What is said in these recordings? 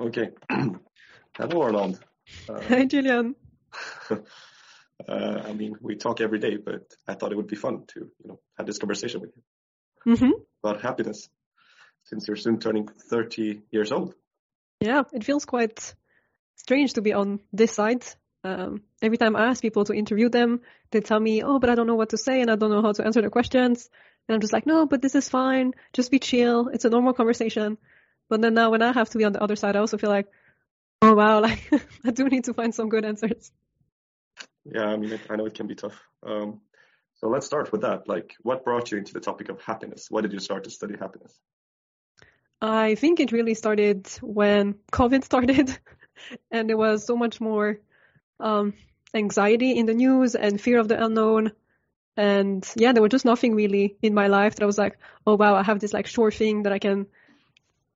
Okay. Hello, Orlande. Uh, Hi, Julian. uh, I mean, we talk every day, but I thought it would be fun to, you know, have this conversation with you mm-hmm. about happiness, since you're soon turning 30 years old. Yeah, it feels quite strange to be on this side. Um, every time I ask people to interview them, they tell me, "Oh, but I don't know what to say and I don't know how to answer the questions." And I'm just like, "No, but this is fine. Just be chill. It's a normal conversation." But then now when I have to be on the other side, I also feel like, oh wow, like I do need to find some good answers. Yeah, I mean, I know it can be tough. Um, so let's start with that. Like, what brought you into the topic of happiness? Why did you start to study happiness? I think it really started when COVID started, and there was so much more um, anxiety in the news and fear of the unknown. And yeah, there was just nothing really in my life that I was like, oh wow, I have this like sure thing that I can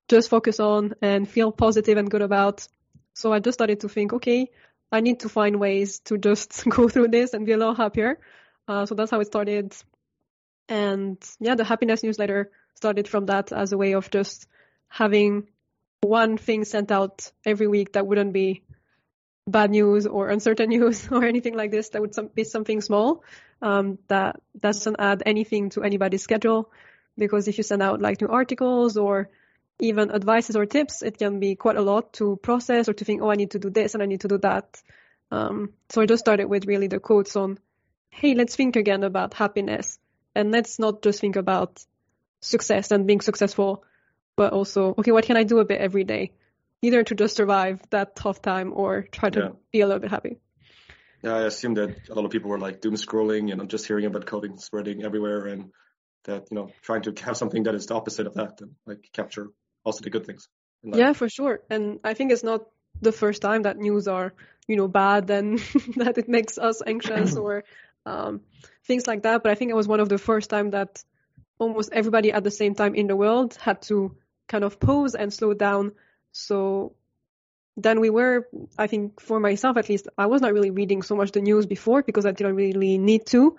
just focus on and feel positive and good about. So I just started to think, okay, I need to find ways to just go through this and be a little happier. Uh, so that's how it started. And yeah, the happiness newsletter started from that as a way of just having one thing sent out every week that wouldn't be bad news or uncertain news or anything like this. That would be something small um, that doesn't add anything to anybody's schedule. Because if you send out like new articles or even advices or tips, it can be quite a lot to process or to think, oh, I need to do this and I need to do that. Um, so I just started with really the quotes on, hey, let's think again about happiness and let's not just think about success and being successful, but also, okay, what can I do a bit every day? Either to just survive that tough time or try to yeah. be a little bit happy. Yeah, I assume that a lot of people were like doom scrolling and I'm just hearing about COVID spreading everywhere and that, you know, trying to have something that is the opposite of that and like capture also the good things. Yeah, for sure. And I think it's not the first time that news are, you know, bad and that it makes us anxious or um, things like that. But I think it was one of the first time that almost everybody at the same time in the world had to kind of pause and slow down. So then we were, I think for myself at least, I was not really reading so much the news before because I didn't really need to.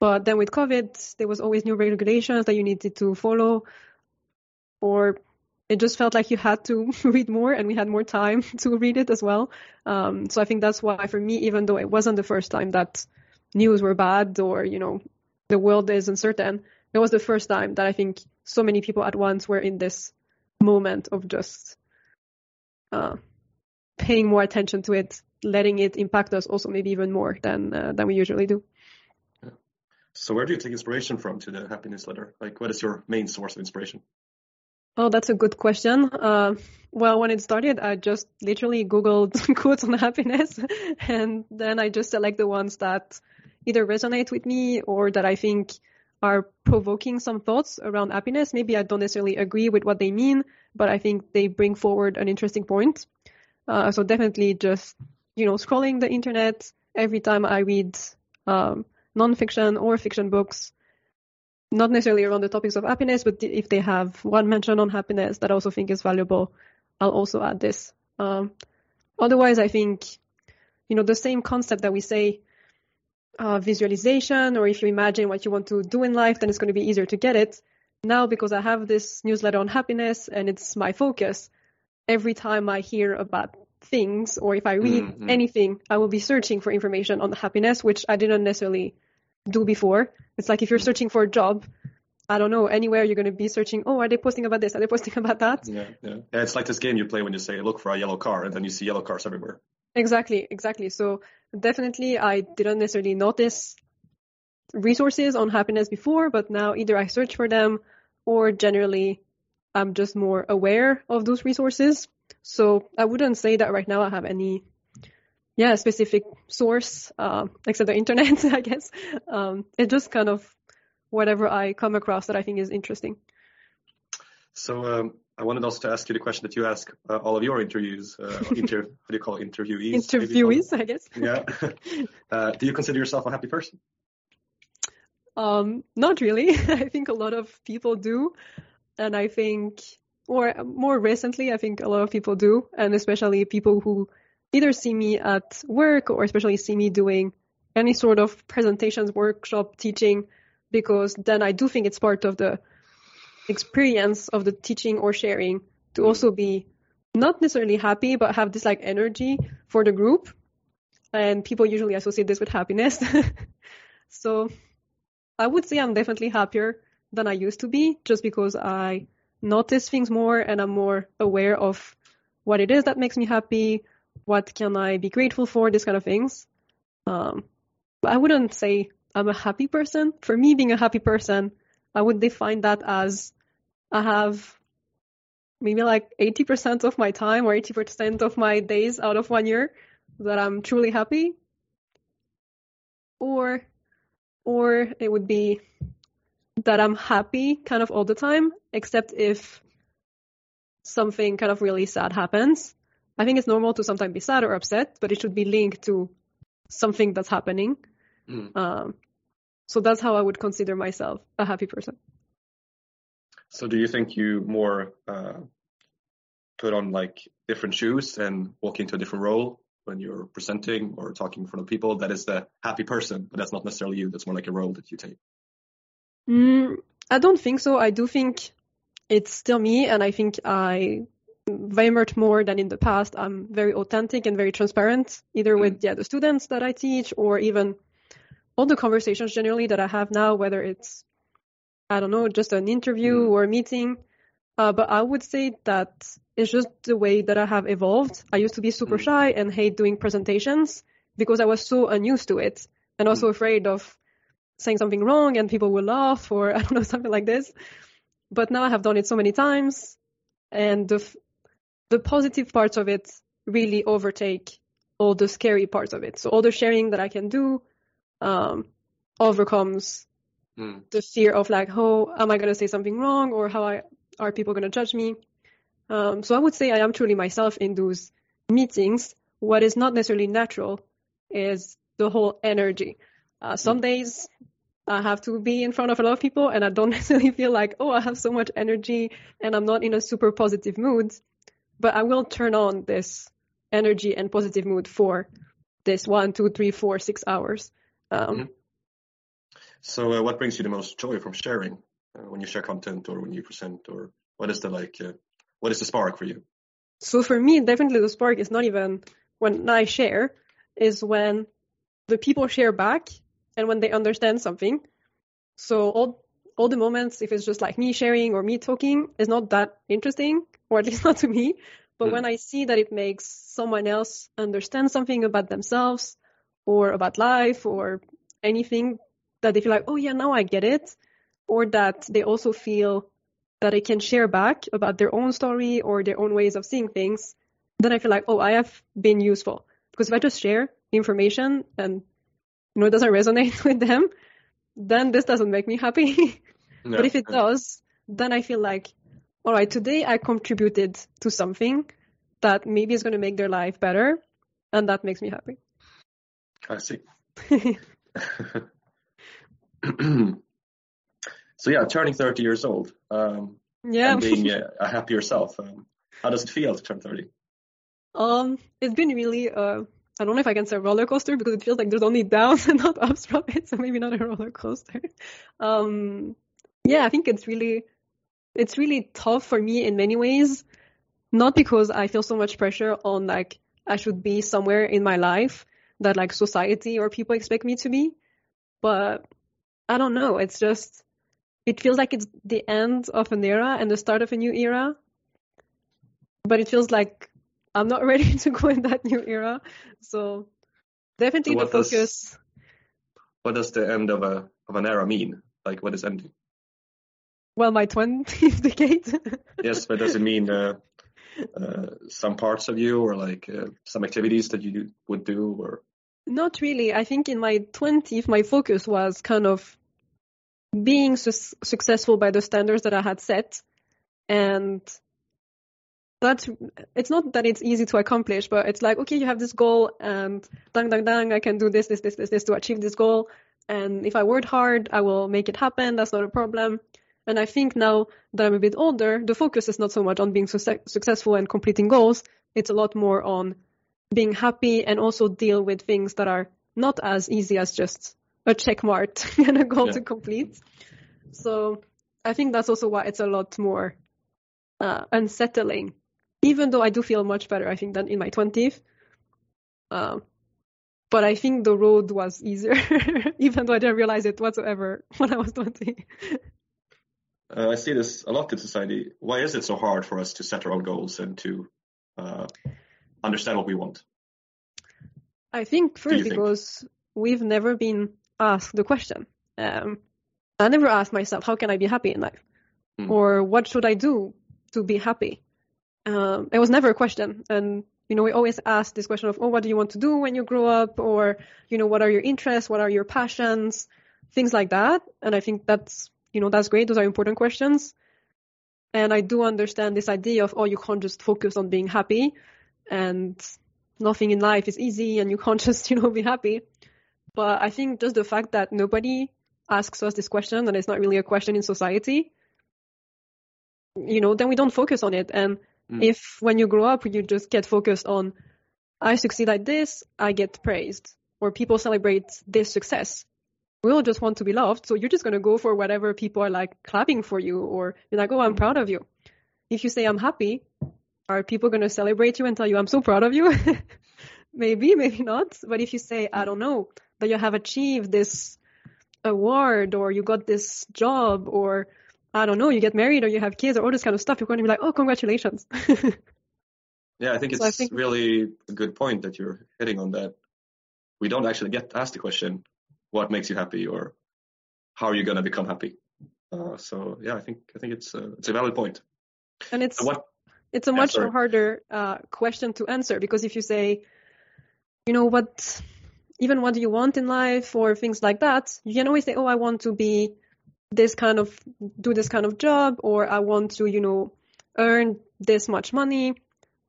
But then with COVID, there was always new regulations that you needed to follow or it just felt like you had to read more and we had more time to read it as well. Um, so I think that's why for me, even though it wasn't the first time that news were bad or, you know, the world is uncertain, it was the first time that I think so many people at once were in this moment of just uh, paying more attention to it, letting it impact us also maybe even more than uh, than we usually do. So where do you take inspiration from to the happiness letter? Like what is your main source of inspiration? Oh, that's a good question. Uh, well, when it started, I just literally Googled quotes on happiness, and then I just select the ones that either resonate with me or that I think are provoking some thoughts around happiness. Maybe I don't necessarily agree with what they mean, but I think they bring forward an interesting point. Uh, so definitely just, you know, scrolling the internet every time I read um, nonfiction or fiction books, not necessarily around the topics of happiness, but if they have one mention on happiness that I also think is valuable, I'll also add this. Um, otherwise, I think, you know, the same concept that we say, uh, visualization, or if you imagine what you want to do in life, then it's going to be easier to get it. Now, because I have this newsletter on happiness and it's my focus, every time I hear about things or if I read mm-hmm. anything, I will be searching for information on happiness, which I didn't necessarily do before. It's like if you're mm. searching for a job, I don't know, anywhere you're going to be searching, oh, are they posting about this? Are they posting about that? Yeah, yeah. yeah it's like this game you play when you say, look for a yellow car, and then you see yellow cars everywhere. Exactly, exactly. So definitely I didn't necessarily notice resources on happiness before, but now either I search for them or generally I'm just more aware of those resources. So I wouldn't say that right now I have any yeah, specific source, uh, except the internet, I guess. Um, it's just kind of whatever I come across that I think is interesting. So um, I wanted also to ask you the question that you ask uh, all of your interviews, uh, inter, how do you call it, interviewees? Interviewees, I guess. Yeah. Uh, do you consider yourself a happy person? Um, not really. I think a lot of people do, and I think, or more recently, I think a lot of people do, and especially people who either see me at work or especially see me doing any sort of presentations, workshop, teaching, because then I do think it's part of the experience of the teaching or sharing to mm. also be not necessarily happy, but have this like energy for the group. And people usually associate this with happiness. so I would say I'm definitely happier than I used to be just because I notice things more and I'm more aware of what it is that makes me happy, what can I be grateful for, this kind of things. Um, I wouldn't say I'm a happy person. For me, being a happy person, I would define that as I have maybe like 80% of my time or 80% of my days out of one year that I'm truly happy. Or, or it would be that I'm happy kind of all the time, except if something kind of really sad happens. I think it's normal to sometimes be sad or upset, but it should be linked to something that's happening. Mm. Um, so that's how I would consider myself a happy person. So do you think you more uh, put on like different shoes and walk into a different role when you're presenting or talking in front of people? That is the happy person, but that's not necessarily you. That's more like a role that you take. Mm, I don't think so. I do think it's still me, and I think I very much more than in the past. I'm very authentic and very transparent, either mm. with yeah, the students that I teach or even all the conversations generally that I have now, whether it's I don't know, just an interview mm. or a meeting. Uh, but I would say that it's just the way that I have evolved. I used to be super mm. shy and hate doing presentations because I was so unused to it and also mm. afraid of saying something wrong and people will laugh or I don't know, something like this. But now I have done it so many times and the, the positive parts of it really overtake all the scary parts of it. So all the sharing that I can do um, overcomes mm. the fear of like, oh, am I going to say something wrong or how I, are people going to judge me? Um, so I would say I am truly myself in those meetings. What is not necessarily natural is the whole energy. Uh, some mm. days I have to be in front of a lot of people and I don't necessarily feel like, oh, I have so much energy and I'm not in a super positive mood. But I will turn on this energy and positive mood for this one, two, three, four, six hours. Um, mm-hmm. So, uh, what brings you the most joy from sharing uh, when you share content or when you present, or what is the like, uh, what is the spark for you? So for me, definitely the spark is not even when I share, is when the people share back and when they understand something. So all all the moments, if it's just like me sharing or me talking, is not that interesting, or at least not to me. But mm. when I see that it makes someone else understand something about themselves or about life or anything that they feel like, oh yeah, now I get it, or that they also feel that they can share back about their own story or their own ways of seeing things, then I feel like, oh, I have been useful. Because if I just share information and you know it doesn't resonate with them, then this doesn't make me happy. No. but if it does, then I feel like, all right, today I contributed to something that maybe is going to make their life better, and that makes me happy. I see. so yeah, turning 30 years old. Um, yeah. And being a, a happier self. Um, how does it feel to turn 30? Um, it's been really, uh, I don't know if I can say roller coaster because it feels like there's only downs and not ups from it. So maybe not a roller coaster. Um, yeah, I think it's really, it's really tough for me in many ways. Not because I feel so much pressure on like, I should be somewhere in my life, that like society or people expect me to be. But I don't know. It's just, it feels like it's the end of an era and the start of a new era. But it feels like I'm not ready to go in that new era. So definitely so the focus. Does, what does the end of a of an era mean? Like what is ending? Well, my 20th decade. yes, but does it mean uh, uh, some parts of you or like uh, some activities that you would do or not really. I think in my 20s, my focus was kind of being su- successful by the standards that I had set. And that's, it's not that it's easy to accomplish, but it's like, okay, you have this goal and dang, dang, dang, I can do this, this, this, this, this to achieve this goal. And if I work hard, I will make it happen. That's not a problem. And I think now that I'm a bit older, the focus is not so much on being su- successful and completing goals. It's a lot more on being happy and also deal with things that are not as easy as just a check mark and a goal yeah. to complete. So I think that's also why it's a lot more uh, unsettling even though I do feel much better, I think, than in my 20s. Um, but I think the road was easier, even though I didn't realize it whatsoever when I was 20. Uh, I see this a lot in society. Why is it so hard for us to set our own goals and to uh, understand what we want? I think first because think? we've never been asked the question. Um, I never asked myself, how can I be happy in life? Mm. Or what should I do to be happy? Um, it was never a question. And, you know, we always ask this question of, oh, what do you want to do when you grow up? Or, you know, what are your interests? What are your passions? Things like that. And I think that's, you know, that's great. Those are important questions. And I do understand this idea of, oh, you can't just focus on being happy and nothing in life is easy and you can't just, you know, be happy. But I think just the fact that nobody asks us this question and it's not really a question in society, you know, then we don't focus on it. And mm. if when you grow up, you just get focused on, I succeed at this, I get praised, or people celebrate this success. We all just want to be loved. So you're just going to go for whatever people are like clapping for you, or you're like, oh, I'm mm. proud of you. If you say I'm happy, are people going to celebrate you and tell you, I'm so proud of you? maybe, maybe not. But if you say, I don't know, that you have achieved this award or you got this job or I don't know, you get married or you have kids or all this kind of stuff, you're going to be like, oh, congratulations. yeah, I think it's so I think... really a good point that you're hitting on that. We don't actually get asked the question, what makes you happy or how are you going to become happy? Uh, so yeah, I think I think it's a, it's a valid point. And it's what it's a much yeah, harder uh, question to answer because if you say, you know, what, even what do you want in life or things like that, you can always say, oh, I want to be this kind of, do this kind of job or I want to, you know, earn this much money.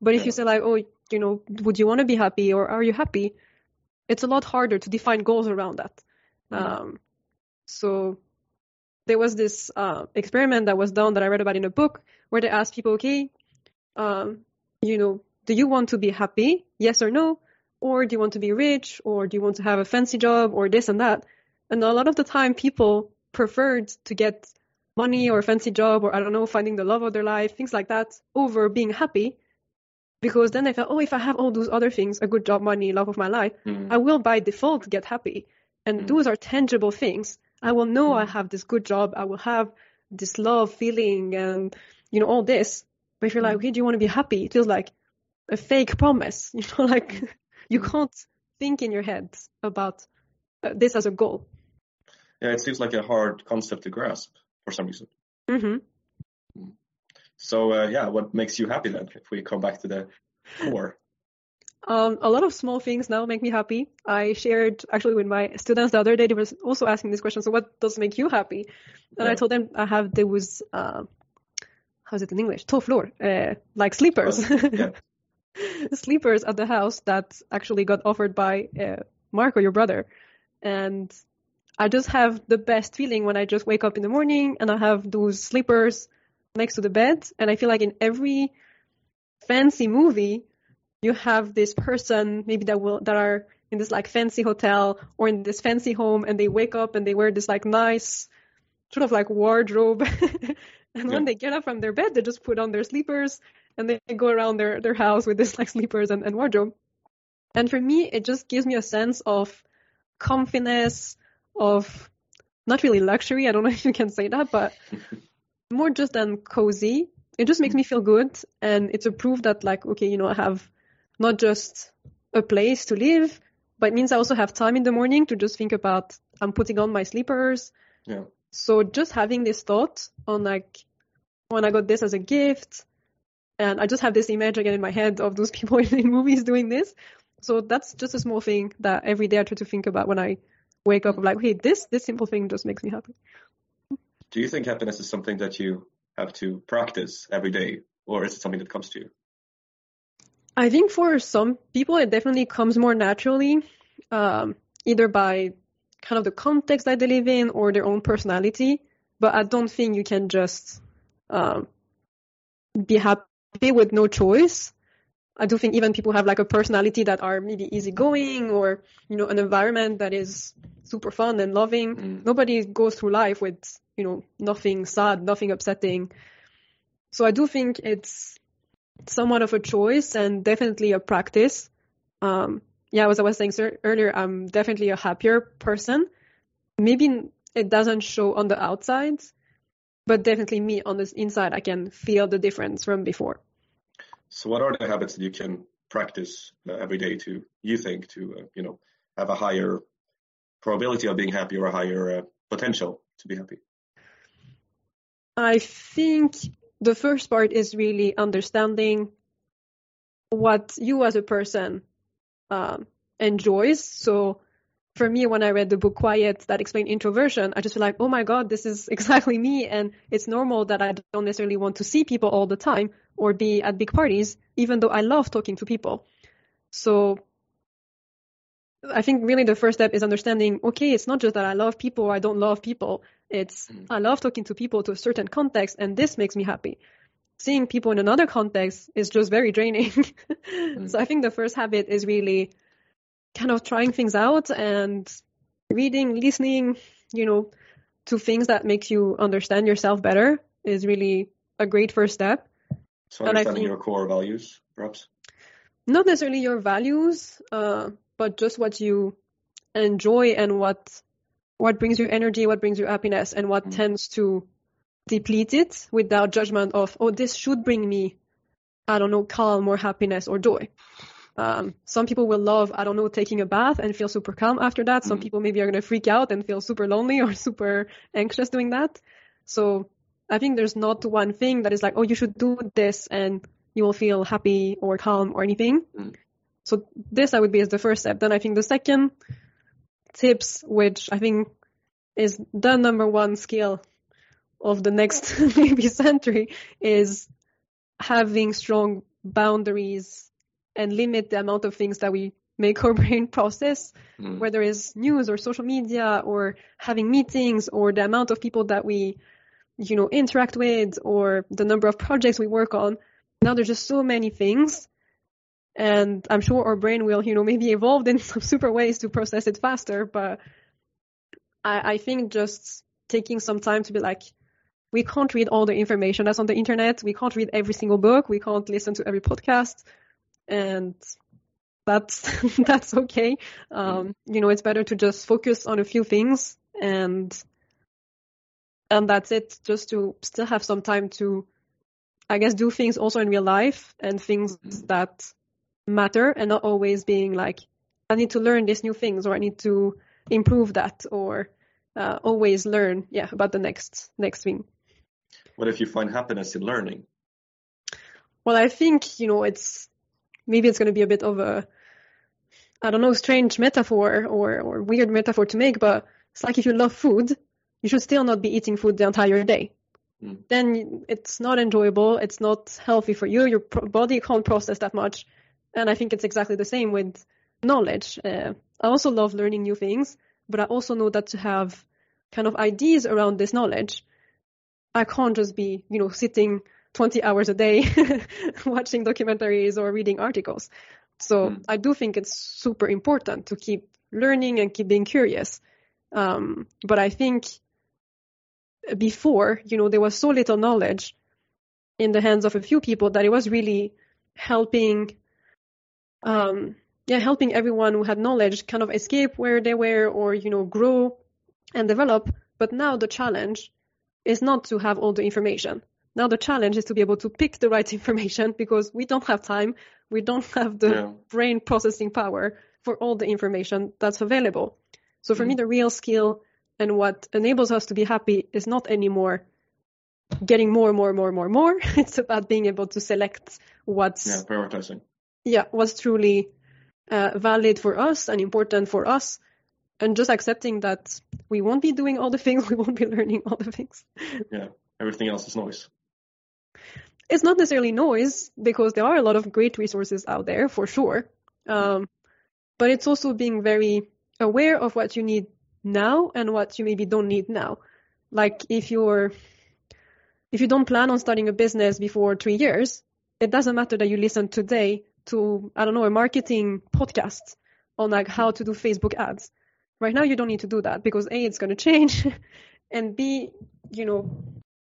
But if yeah. you say like, oh, you know, would you want to be happy or are you happy? It's a lot harder to define goals around that. Mm-hmm. Um, so there was this uh, experiment that was done that I read about in a book where they asked people, okay, um, you know, do you want to be happy? Yes or no? Or do you want to be rich? Or do you want to have a fancy job or this and that? And a lot of the time people preferred to get money or a fancy job or I don't know, finding the love of their life, things like that over being happy. Because then they felt, oh, if I have all those other things, a good job, money, love of my life, mm. I will by default get happy. And mm. those are tangible things. I will know mm. I have this good job. I will have this love feeling and, you know, all this. But if you're like, mm. okay, do you want to be happy? It feels like a fake promise. You know, like mm. you can't think in your head about uh, this as a goal. Yeah, it seems like a hard concept to grasp for some reason. Mm-hmm. Mm. So, uh, yeah, what makes you happy then? If we come back to the core. Um, a lot of small things now make me happy. I shared actually with my students the other day. They were also asking this question. So, what does make you happy? And yeah. I told them I have there was uh, how's it in English? Toe floor, uh, like sleepers. Oh, yeah. sleepers at the house that actually got offered by uh, Marco, your brother. And I just have the best feeling when I just wake up in the morning and I have those sleepers next to the bed. And I feel like in every fancy movie, you have this person maybe that will that are in this like fancy hotel or in this fancy home and they wake up and they wear this like nice sort of like wardrobe And yeah. when they get up from their bed, they just put on their sleepers and they go around their, their house with this like sleepers and, and wardrobe. And for me, it just gives me a sense of comfiness, of not really luxury. I don't know if you can say that, but more just than cozy. It just makes me feel good. And it's a proof that like, okay, you know, I have not just a place to live, but it means I also have time in the morning to just think about I'm putting on my sleepers. Yeah. So just having this thought on like when I got this as a gift, and I just have this image again in my head of those people in movies doing this. So that's just a small thing that every day I try to think about when I wake up. I'm like, hey, this this simple thing just makes me happy. Do you think happiness is something that you have to practice every day, or is it something that comes to you? I think for some people it definitely comes more naturally, um, either by kind of the context that they live in or their own personality. But I don't think you can just um, be happy with no choice. I do think even people have like a personality that are maybe easygoing or, you know, an environment that is super fun and loving. Mm. Nobody goes through life with, you know, nothing sad, nothing upsetting. So I do think it's somewhat of a choice and definitely a practice. Um, yeah, as I was saying earlier, I'm definitely a happier person. Maybe it doesn't show on the outside, but definitely me on the inside, I can feel the difference from before. So, what are the habits that you can practice uh, every day to, you think, to uh, you know have a higher probability of being happy or a higher uh, potential to be happy? I think the first part is really understanding what you as a person um, enjoys. So for me, when I read the book Quiet that explained introversion, I just feel like, oh my God, this is exactly me. And it's normal that I don't necessarily want to see people all the time or be at big parties, even though I love talking to people. So I think really the first step is understanding, okay, it's not just that I love people or I don't love people. It's. I love talking to people to a certain context and this makes me happy. Seeing people in another context is just very draining. So I think the first habit is really kind of trying things out and reading, listening, you know, to things that make you understand yourself better is really a great first step. So understanding think, your core values, perhaps? Not necessarily your values, uh, but just what you enjoy and what what brings you energy, what brings you happiness, and what mm. tends to deplete it without judgment of, oh, this should bring me, I don't know, calm or happiness or joy. Um, some people will love, I don't know, taking a bath and feel super calm after that. Some mm. people maybe are going to freak out and feel super lonely or super anxious doing that. So I think there's not one thing that is like, oh, you should do this and you will feel happy or calm or anything. Mm. So this I would be as the first step. Then I think the second tips, which I think is the number one skill of the next maybe century, is having strong boundaries and limit the amount of things that we make our brain process, mm. whether it's news or social media or having meetings or the amount of people that we, you know, interact with or the number of projects we work on. Now there's just so many things and I'm sure our brain will, you know, maybe evolve in some super ways to process it faster. But I, I think just taking some time to be like, we can't read all the information that's on the internet. We can't read every single book. We can't listen to every podcast, and that's that's okay. Um, you know, it's better to just focus on a few things and and that's it. Just to still have some time to, I guess, do things also in real life and things that matter and not always being like, I need to learn these new things or I need to improve that or uh, always learn, yeah, about the next next thing. What if you find happiness in learning? Well, I think you know it's maybe it's going to be a bit of a I don't know strange metaphor or or weird metaphor to make, but it's like if you love food, you should still not be eating food the entire day. Mm. Then it's not enjoyable. It's not healthy for you. Your body can't process that much. And I think it's exactly the same with knowledge. Uh, I also love learning new things, but I also know that to have kind of ideas around this knowledge, I can't just be, you know, sitting 20 hours a day watching documentaries or reading articles. So mm. I do think it's super important to keep learning and keep being curious. Um, but I think before, you know, there was so little knowledge in the hands of a few people that it was really helping um, yeah, helping everyone who had knowledge kind of escape where they were or, you know, grow and develop. But now the challenge is not to have all the information. Now the challenge is to be able to pick the right information because we don't have time. We don't have the yeah. brain processing power for all the information that's available. So for mm. me, the real skill and what enables us to be happy is not anymore getting more, and more, and more, more, more. It's about being able to select what's yeah, prioritizing yeah was truly uh, valid for us and important for us. And just accepting that we won't be doing all the things we won't be learning all the things. Yeah everything else is noise. It's not necessarily noise because there are a lot of great resources out there for sure. Um, but it's also being very aware of what you need now and what you maybe don't need now. Like if you're if you don't plan on starting a business before three years it doesn't matter that you listen today to, I don't know, a marketing podcast on like how to do Facebook ads. Right now, you don't need to do that because A, it's going to change, and B, you know,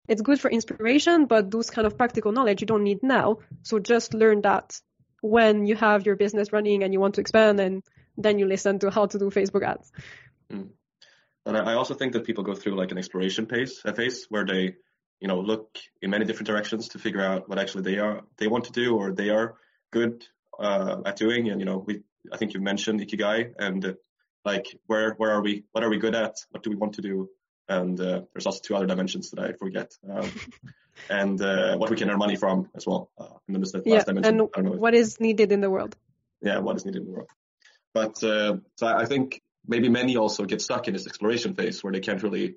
it's good for inspiration, but those kind of practical knowledge you don't need now. So just learn that when you have your business running and you want to expand and then you listen to how to do Facebook ads. Mm. And I also think that people go through like an exploration phase, a phase where they, you know, look in many different directions to figure out what actually they are, they want to do or they are good uh, at doing. And, you know, we, I think you mentioned Ikigai and uh, like where, where are we, what are we good at? What do we want to do? And uh, there's also two other dimensions that I forget. Um, and uh, what we can earn money from as well. Uh, and then yeah, dimension. And what is needed in the world. Yeah, what is needed in the world. But uh, so I think maybe many also get stuck in this exploration phase where they can't really,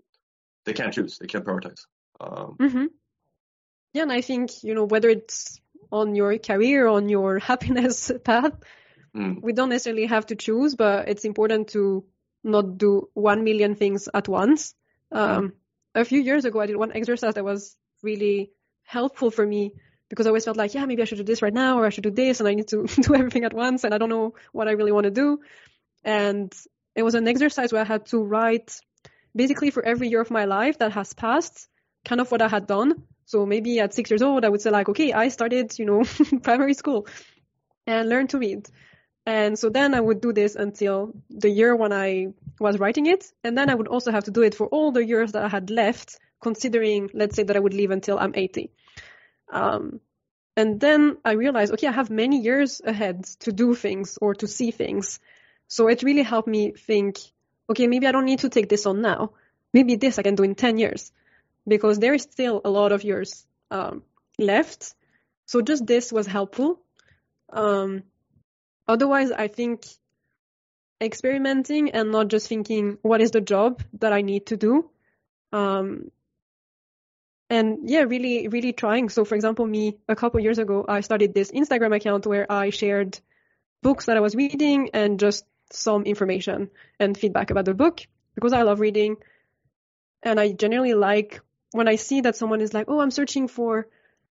they can't choose, they can't prioritize. Um, mm-hmm. Yeah, and I think you know whether it's on your career, on your happiness path, mm. we don't necessarily have to choose, but it's important to not do one million things at once. Um. A few years ago, I did one exercise that was really helpful for me because I always felt like, yeah, maybe I should do this right now or I should do this and I need to do everything at once and I don't know what I really want to do. And it was an exercise where I had to write basically for every year of my life that has passed, kind of what I had done. So maybe at six years old, I would say like, okay, I started, you know, primary school and learned to read. And so then I would do this until the year when I was writing it. And then I would also have to do it for all the years that I had left, considering, let's say that I would live until I'm 80. Um, and then I realized, okay, I have many years ahead to do things or to see things. So it really helped me think, okay, maybe I don't need to take this on now. Maybe this I can do in 10 years because there is still a lot of years um, left. So just this was helpful. Um, otherwise, I think experimenting and not just thinking, what is the job that I need to do? Um, and yeah, really, really trying. So for example, me, a couple years ago, I started this Instagram account where I shared books that I was reading and just some information and feedback about the book because I love reading. And I generally like when I see that someone is like, oh, I'm searching for,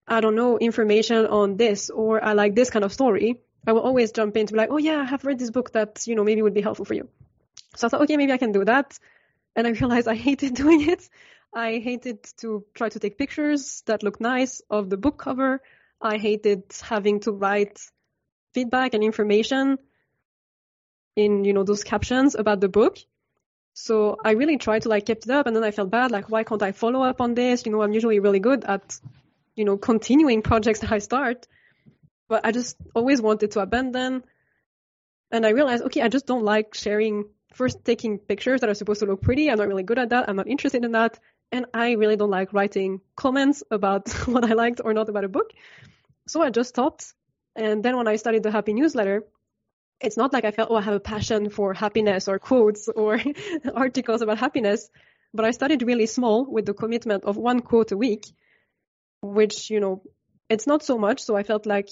I don't know, information on this, or I like this kind of story. I will always jump in to be like, oh yeah, I have read this book that, you know, maybe would be helpful for you. So I thought, okay, maybe I can do that. And I realized I hated doing it. I hated to try to take pictures that look nice of the book cover. I hated having to write feedback and information in you know those captions about the book. So I really tried to like keep it up, and then I felt bad, like why can't I follow up on this? You know, I'm usually really good at you know continuing projects that I start, but I just always wanted to abandon. And I realized, okay, I just don't like sharing first taking pictures that are supposed to look pretty. I'm not really good at that. I'm not interested in that. And I really don't like writing comments about what I liked or not about a book. So I just stopped. And then when I started the Happy newsletter, it's not like I felt, oh, I have a passion for happiness or quotes or articles about happiness, but I started really small with the commitment of one quote a week, which, you know, it's not so much. So I felt like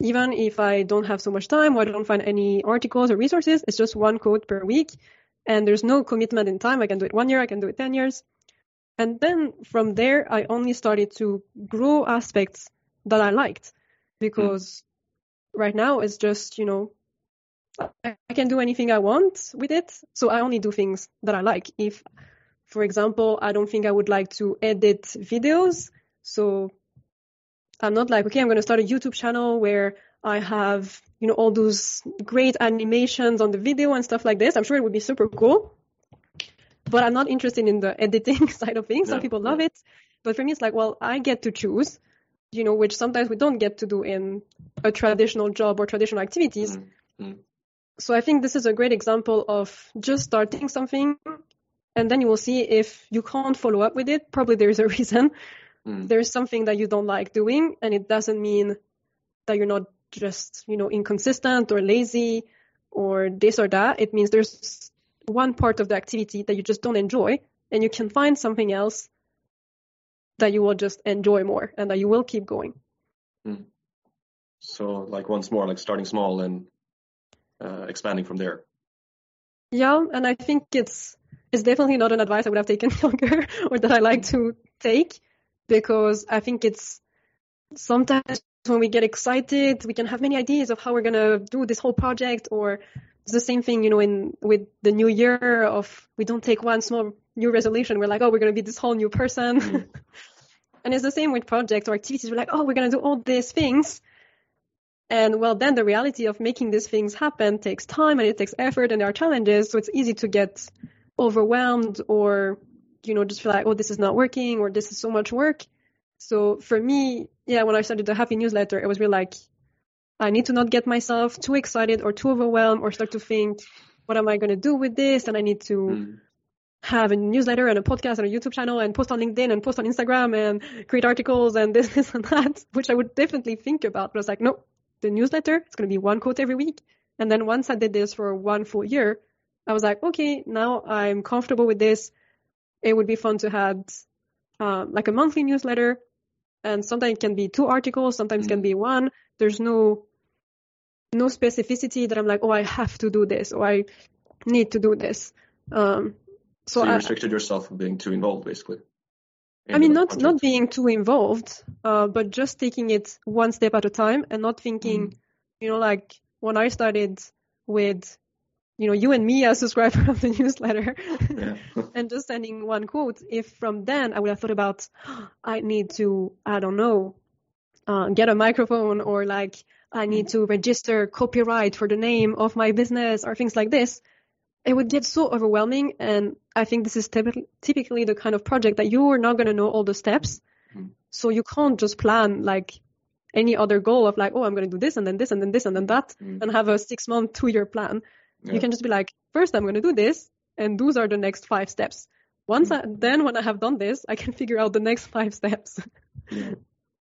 even if I don't have so much time or I don't find any articles or resources, it's just one quote per week. And there's no commitment in time. I can do it one year, I can do it 10 years. And then from there, I only started to grow aspects that I liked because mm. right now it's just, you know, I can do anything I want with it. So I only do things that I like. If, for example, I don't think I would like to edit videos, so I'm not like, okay, I'm going to start a YouTube channel where I have, you know, all those great animations on the video and stuff like this. I'm sure it would be super cool. But I'm not interested in the editing side of things. Some people love it. But for me, it's like, well, I get to choose, you know, which sometimes we don't get to do in a traditional job or traditional activities. Mm-hmm so I think this is a great example of just starting something and then you will see if you can't follow up with it, probably there's a reason. Mm. There's something that you don't like doing and it doesn't mean that you're not just, you know, inconsistent or lazy or this or that. It means there's one part of the activity that you just don't enjoy and you can find something else that you will just enjoy more and that you will keep going. Mm. So like once more, like starting small and expanding from there. Yeah, and I think it's it's definitely not an advice I would have taken younger or that I like to take because I think it's sometimes when we get excited, we can have many ideas of how we're gonna do this whole project or it's the same thing, you know, in with the new year of we don't take one small new resolution. We're like, oh, we're going to be this whole new person. Mm. and it's the same with projects or activities. We're like, oh, we're going to do all these things. And well, then the reality of making these things happen takes time and it takes effort and there are challenges. So it's easy to get overwhelmed or, you know, just feel like, oh, this is not working or this is so much work. So for me, yeah, when I started the happy newsletter, it was really like, I need to not get myself too excited or too overwhelmed or start to think, what am I going to do with this? And I need to mm. have a newsletter and a podcast and a YouTube channel and post on LinkedIn and post on Instagram and create articles and this, this and that, which I would definitely think about. But I was like, no, the newsletter, it's going to be one quote every week. And then once I did this for one full year, I was like, okay, now I'm comfortable with this. It would be fun to have uh, like a monthly newsletter. And sometimes it can be two articles, sometimes mm-hmm. it can be one. There's no no specificity that I'm like, oh, I have to do this or I need to do this. Um, so, so you I, restricted yourself from being too involved, basically. I mean, not not being too involved, uh, but just taking it one step at a time and not thinking, mm. you know, like when I started with, you know, you and me as subscriber of the newsletter, yeah. and just sending one quote. If from then I would have thought about, oh, I need to, I don't know, uh, get a microphone or like I need to register copyright for the name of my business or things like this, it would get so overwhelming. And I think this is typically the kind of project that you're not going to know all the steps. Mm-hmm. So you can't just plan like any other goal of like, oh, I'm going to do this and then this and then this and then that mm-hmm. and have a six month, two year plan. Yeah. You can just be like, first I'm going to do this and those are the next five steps. Once mm-hmm. I, then when I have done this, I can figure out the next five steps. yeah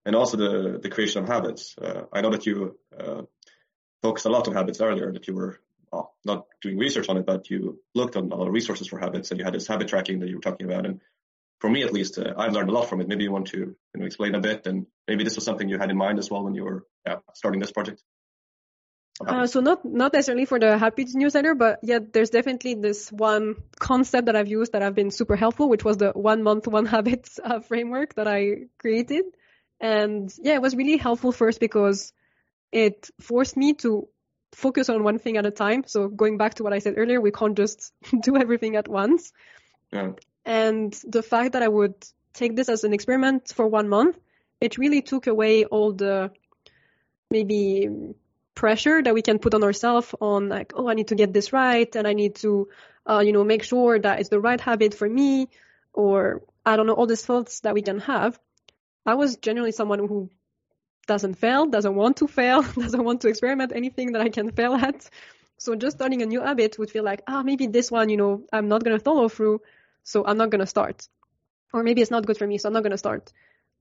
and also the the creation of habits. Uh, I know that you uh, focused a lot on habits earlier. That you were well, not doing research on it, but you looked on all resources for habits, and you had this habit tracking that you were talking about. And for me, at least, uh, I've learned a lot from it. Maybe you want to you know, explain a bit, and maybe this was something you had in mind as well when you were yeah, starting this project. Uh, so not not necessarily for the Habits newsletter, but yeah, there's definitely this one concept that I've used that I've been super helpful, which was the one month one habits uh, framework that I created. And yeah, it was really helpful first because it forced me to focus on one thing at a time. So going back to what I said earlier, we can't just do everything at once. Yeah. And the fact that I would take this as an experiment for one month, it really took away all the maybe pressure that we can put on ourselves on like, oh, I need to get this right and I need to, uh, you know, make sure that it's the right habit for me or I don't know, all these thoughts that we can have. I was generally someone who doesn't fail, doesn't want to fail, doesn't want to experiment anything that I can fail at. So just starting a new habit would feel like, ah, oh, maybe this one, you know, I'm not going to follow through, so I'm not going to start. Or maybe it's not good for me, so I'm not going to start.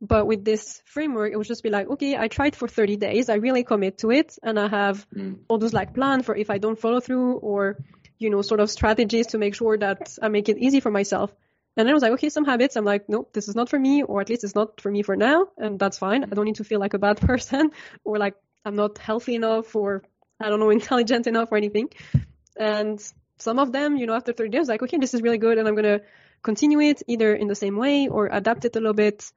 But with this framework, it would just be like, okay, I tried for 30 days, I really commit to it, and I have mm. all those like plan for if I don't follow through or, you know, sort of strategies to make sure that I make it easy for myself. And then I was like, okay, some habits. I'm like, nope, this is not for me, or at least it's not for me for now, and that's fine. I don't need to feel like a bad person, or like I'm not healthy enough, or I don't know, intelligent enough, or anything. And some of them, you know, after 30 days, like, okay, this is really good, and I'm gonna continue it either in the same way or adapt it a little bit.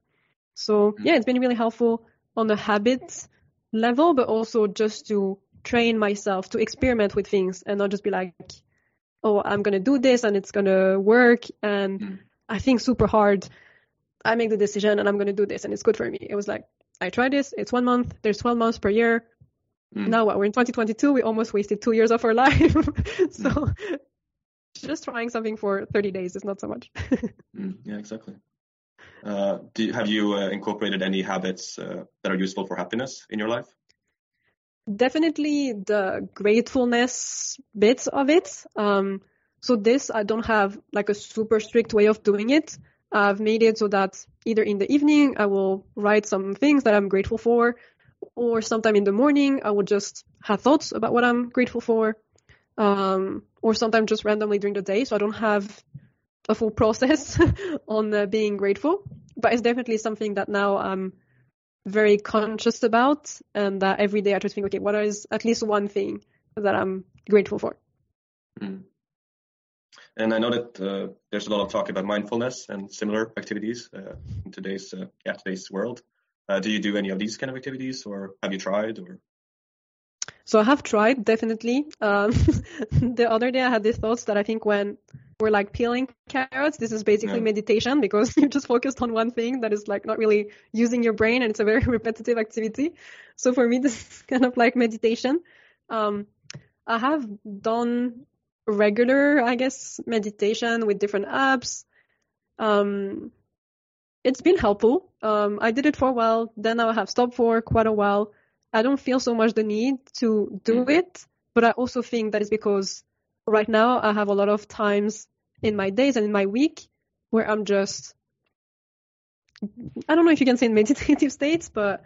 So mm-hmm. yeah, it's been really helpful on the habit level, but also just to train myself to experiment with things and not just be like, oh, I'm going to do this and it's going to work. And mm. I think super hard. I make the decision and I'm going to do this and it's good for me. It was like, I tried this. It's one month. There's 12 months per year. Mm. Now what? We're in 2022. We almost wasted two years of our life. so mm. just trying something for 30 days is not so much. mm, yeah, exactly. Uh, do, have you uh, incorporated any habits uh, that are useful for happiness in your life? Definitely the gratefulness bits of it. Um, so this, I don't have like a super strict way of doing it. I've made it so that either in the evening I will write some things that I'm grateful for, or sometime in the morning I will just have thoughts about what I'm grateful for, um, or sometimes just randomly during the day. So I don't have a full process on uh, being grateful, but it's definitely something that now I'm very conscious about and that every day I try to think, okay, what is at least one thing that I'm grateful for? Mm. And I know that uh, there's a lot of talk about mindfulness and similar activities uh, in today's uh, yeah today's world. Uh, do you do any of these kind of activities, or have you tried? Or So I have tried definitely. Um, the other day I had these thoughts that I think when we're like peeling carrots, this is basically Yeah. meditation because you're just focused on one thing that is like not really using your brain and it's a very repetitive activity. So for me, this is kind of like meditation. Um, I have done regular, I guess, meditation with different apps. Um, it's been helpful. Um, I did it for a while, then I have stopped for quite a while. I don't feel so much the need to do Mm. it, but I also think that is because right now I have a lot of times in my days and in my week where I'm just, I don't know if you can say in meditative states, but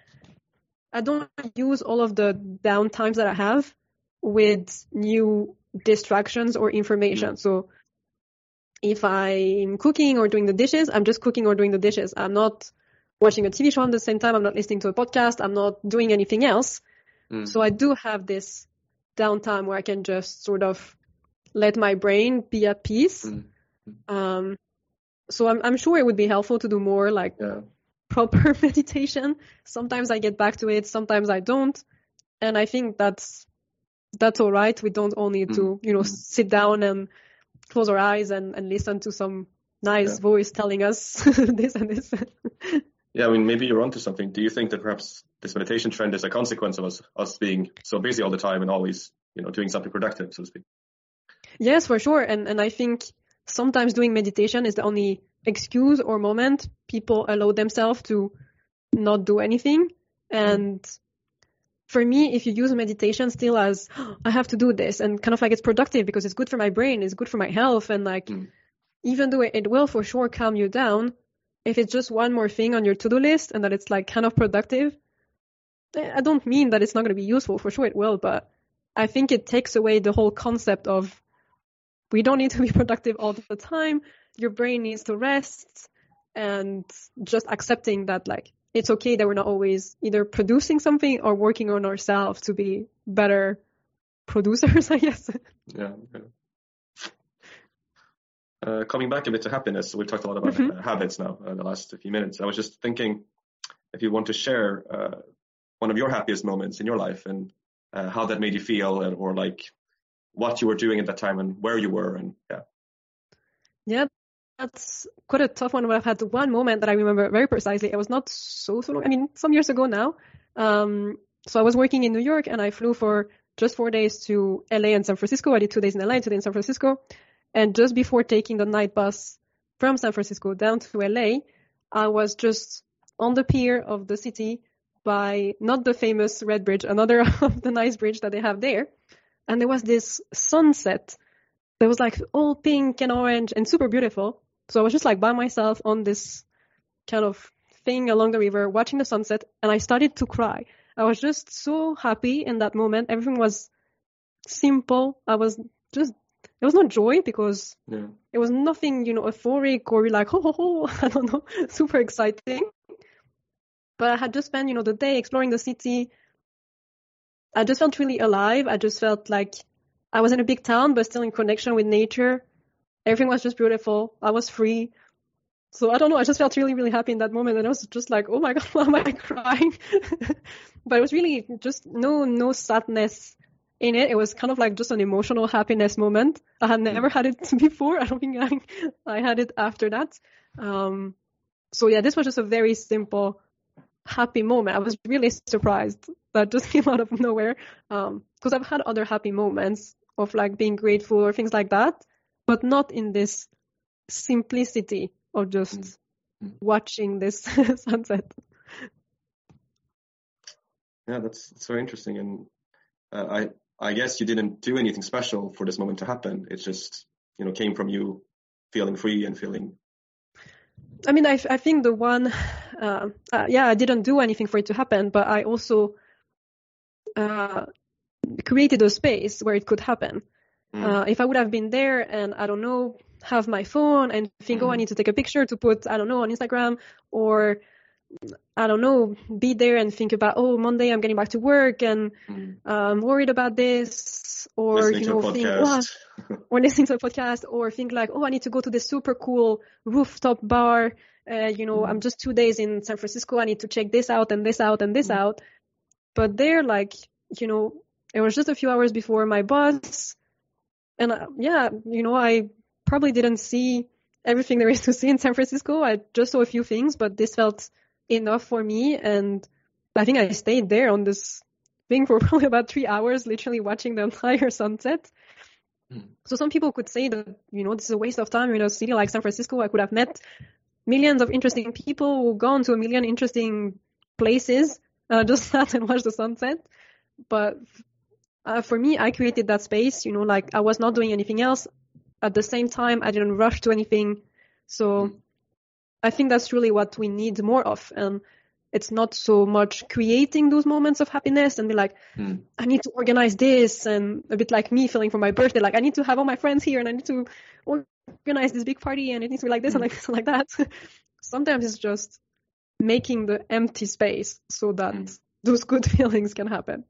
I don't use all of the down times that I have with new distractions or information. So if I'm cooking or doing the dishes, I'm just cooking or doing the dishes. I'm not watching a TV show at the same time. I'm not listening to a podcast. I'm not doing anything else. Mm. So I do have this downtime where I can just sort of let my brain be at peace. Mm. Um, so I'm, I'm sure it would be helpful to do more like Yeah. proper meditation. Sometimes I get back to it, sometimes I don't. And I think that's that's all right. We don't all need to, you know, Mm. sit down and close our eyes and, and listen to some nice Yeah. voice telling us this and this. Yeah, I mean, maybe you're onto something. Do you think that perhaps this meditation trend is a consequence of us us being so busy all the time and always, you know, doing something productive, so to speak? Yes, for sure. And and I think sometimes doing meditation is the only excuse or moment people allow themselves to not do anything. And for me, if you use meditation still as "Oh, I have to do this and kind of like it's productive because it's good for my brain, it's good for my health, and like Mm. even though it, it will for sure calm you down, if it's just one more thing on your to-do list and that it's like kind of productive, eh, I don't mean that it's not going to be useful. For sure it will, but I think it takes away the whole concept of we don't need to be productive all the time. Your brain needs to rest and just accepting that like it's okay that we're not always either producing something or working on ourselves to be better producers, I guess. Yeah. yeah. Uh, coming back a bit to happiness, we've talked a lot about Mhm. uh, habits now uh, the last few minutes. I was just thinking if you want to share uh, one of your happiest moments in your life and uh, how that made you feel, and, or like what you were doing at that time and where you were, and yeah. Yeah, that's quite a tough one. But I've had one moment that I remember very precisely. It was not so so long. I mean, some years ago now. Um, so I was working in New York, and I flew for just four days to LA and San Francisco. I did two days in LA, and two days in San Francisco. And just before taking the night bus from San Francisco down to LA, I was just on the pier of the city by not the famous Red Bridge, another of the nice bridge that they have there. And there was this sunset that was like all pink and orange and super beautiful. So I was just like by myself on this kind of thing along the river watching the sunset and I started to cry. I was just so happy in that moment. Everything was simple. I was just, it was not joy because it was nothing, you know, euphoric or like, ho, ho, ho, I don't know, super exciting. But I had just spent, you know, the day exploring the city. I just felt really alive. I just felt like I was in a big town, but still in connection with nature. Everything was just beautiful. I was free. So I don't know. I just felt really, really happy in that moment. And I was just like, oh my God, why am I crying? but it was really just no, no sadness in it. It was kind of like just an emotional happiness moment. I had never had it before. I don't think I, I had it after that. Um, so yeah, this was just a very simple, happy moment. I was really surprised that just came out of nowhere. Um, cause I've had other happy moments of like being grateful or things like that, but not in this simplicity of just Mm. watching this sunset. Yeah, that's, that's very interesting. And uh, I I guess you didn't do anything special for this moment to happen. It just you know came from you feeling free and feeling I mean, I, I think the one, uh, uh, yeah, I didn't do anything for it to happen, but I also uh, created a space where it could happen. Mm. Uh, if I would have been there and I don't know, have my phone and think, oh, I Mm. need to take a picture to put, I don't know, on Instagram, or I don't know, be there and think about, oh, Monday I'm getting back to work and Mm. I'm worried about this, or listening you know, think, wow, or listening to a podcast or think like, oh, I need to go to this super cool rooftop bar. Uh, you know, Mm. I'm just two days in San Francisco. I need to check this out and this out and this Mm. out. But there, like, you know, it was just a few hours before my bus. And uh, yeah, you know, I probably didn't see everything there is to see in San Francisco. I just saw a few things, but this felt enough for me. And I think I stayed there on this thing for probably about three hours, literally watching the entire sunset. Mm. So some people could say that, you know, this is a waste of time in a city like San Francisco. I could have met millions of interesting people, gone to a million interesting places, uh, just sat and watched the sunset. But uh, for me, I created that space, you know, like I was not doing anything else. At the same time, I didn't rush to anything. So mm. I think that's really what we need more of. And it's not so much creating those moments of happiness and be like, mm. I need to organize this and a bit like me feeling for my birthday, like I need to have all my friends here and I need to organize this big party and it needs to be like this mm. and like this and like that. Sometimes it's just making the empty space so that mm. those good feelings can happen.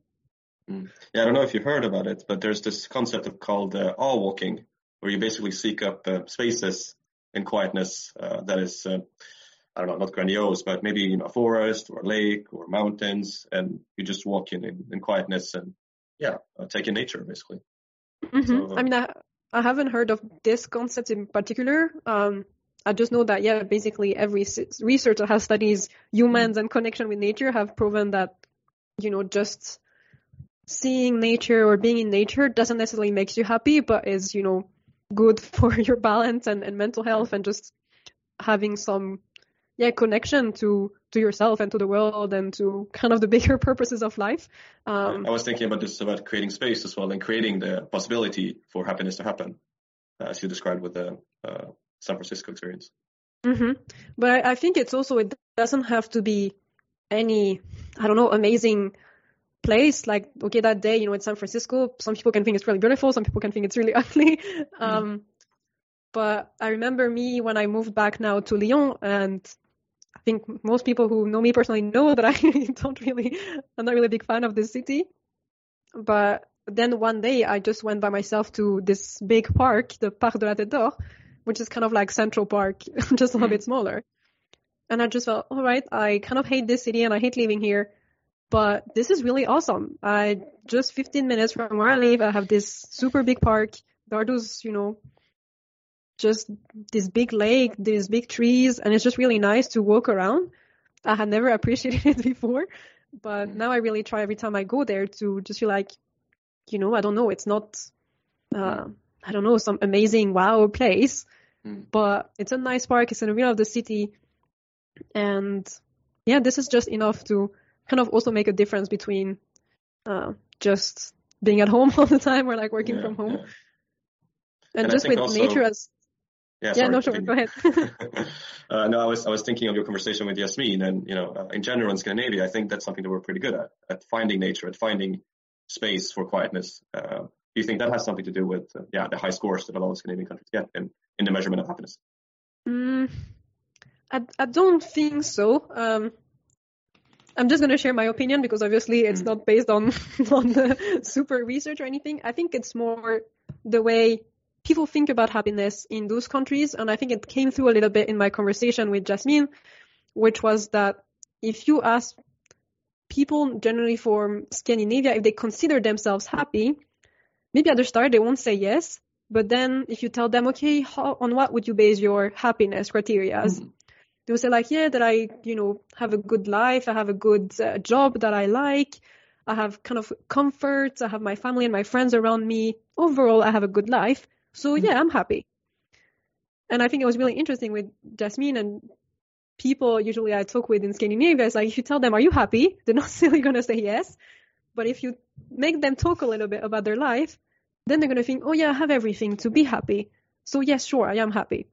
Hmm. Yeah, I don't know if you heard about it, but there's this concept of called uh, awe walking, where you basically seek up uh, spaces in quietness uh, that is uh, I don't know, not grandiose, but maybe you know, a forest or a lake or mountains, and you just walk in in, in quietness and yeah, uh, take in nature basically. Mm-hmm. So, I mean, I, I haven't heard of this concept in particular. Um, I just know that yeah, basically every researcher has studies humans and connection with nature have proven that you know just seeing nature or being in nature doesn't necessarily make you happy, but is you know good for your balance and, and mental health and just having some yeah connection to to yourself and to the world and to kind of the bigger purposes of life. Um, I was thinking about this about creating space as well and creating the possibility for happiness to happen, uh, as you described with the uh, San Francisco experience. Mm-hmm. But I think it's also it doesn't have to be any I don't know amazing place like okay that day you know in San Francisco some people can think it's really beautiful some people can think it's really ugly mm-hmm. um, but I remember me when I moved back now to Lyon and I think most people who know me personally know that I don't really, I'm not really a big fan of this city. But then one day I just went by myself to this big park, the Parc de la Tête d'Or, which is kind of like Central Park, just a little bit smaller. And I just felt, all right, I kind of hate this city and I hate living here, but this is really awesome. I just 15 minutes from where I live, I have this super big park. There are those, you know, just this big lake, these big trees, and it's just really nice to walk around. I had never appreciated it before, but now I really try every time I go there to just feel like, you know, I don't know, it's not, uh, I don't know, some amazing wow place, mm. but it's a nice park. It's in the middle of the city, and yeah, this is just enough to kind of also make a difference between uh, just being at home all the time or like working yeah, from home. Yeah. And, and, just with also, nature as yeah, yeah no, sure, go ahead. uh, no, I was I was thinking of your conversation with Yasmin, and you know, uh, in general in Scandinavia, I think that's something that we're pretty good at at finding nature, at finding space for quietness. Uh, do you think that has something to do with uh, yeah the high scores that a lot of Scandinavian countries get in in the measurement of happiness? Mm, I I don't think so. Um, I'm just going to share my opinion because obviously it's mm. not based on on the super research or anything. I think it's more the way people think about happiness in those countries. And I think it came through a little bit in my conversation with Jasmine, which was that if you ask people generally from Scandinavia if they consider themselves happy, maybe at the start they won't say yes. But then if you tell them, okay, how, on what would you base your happiness criteria? Mm-hmm. They will say like, yeah, that I, you know, have a good life. I have a good uh, job that I like. I have kind of comfort. I have my family and my friends around me. Overall, I have a good life. So mm-hmm. yeah, I'm happy. And I think it was really interesting with Jasmine and people usually I talk with in Scandinavia. It's like if you tell them, "Are you happy?" They're not silly gonna say yes. But if you make them talk a little bit about their life, then they're gonna think, "Oh yeah, I have everything to be happy." So yes, sure, I am happy.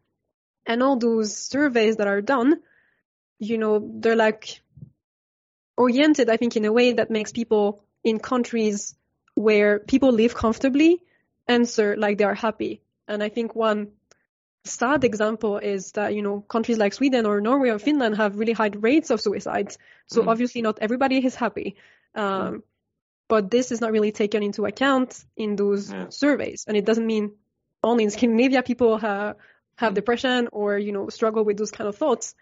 And all those surveys that are done, you know, they're like oriented, I think, in a way that makes people in countries where people live comfortably answer like they are happy. And I think one sad example is that, you know, countries like Sweden or Norway or Finland have really high rates of suicides. So mm. obviously not everybody is happy. Um, mm. But this is not really taken into account in those yeah. surveys. And it doesn't mean only in Scandinavia people have, have depression or, you know, struggle with those kind of thoughts.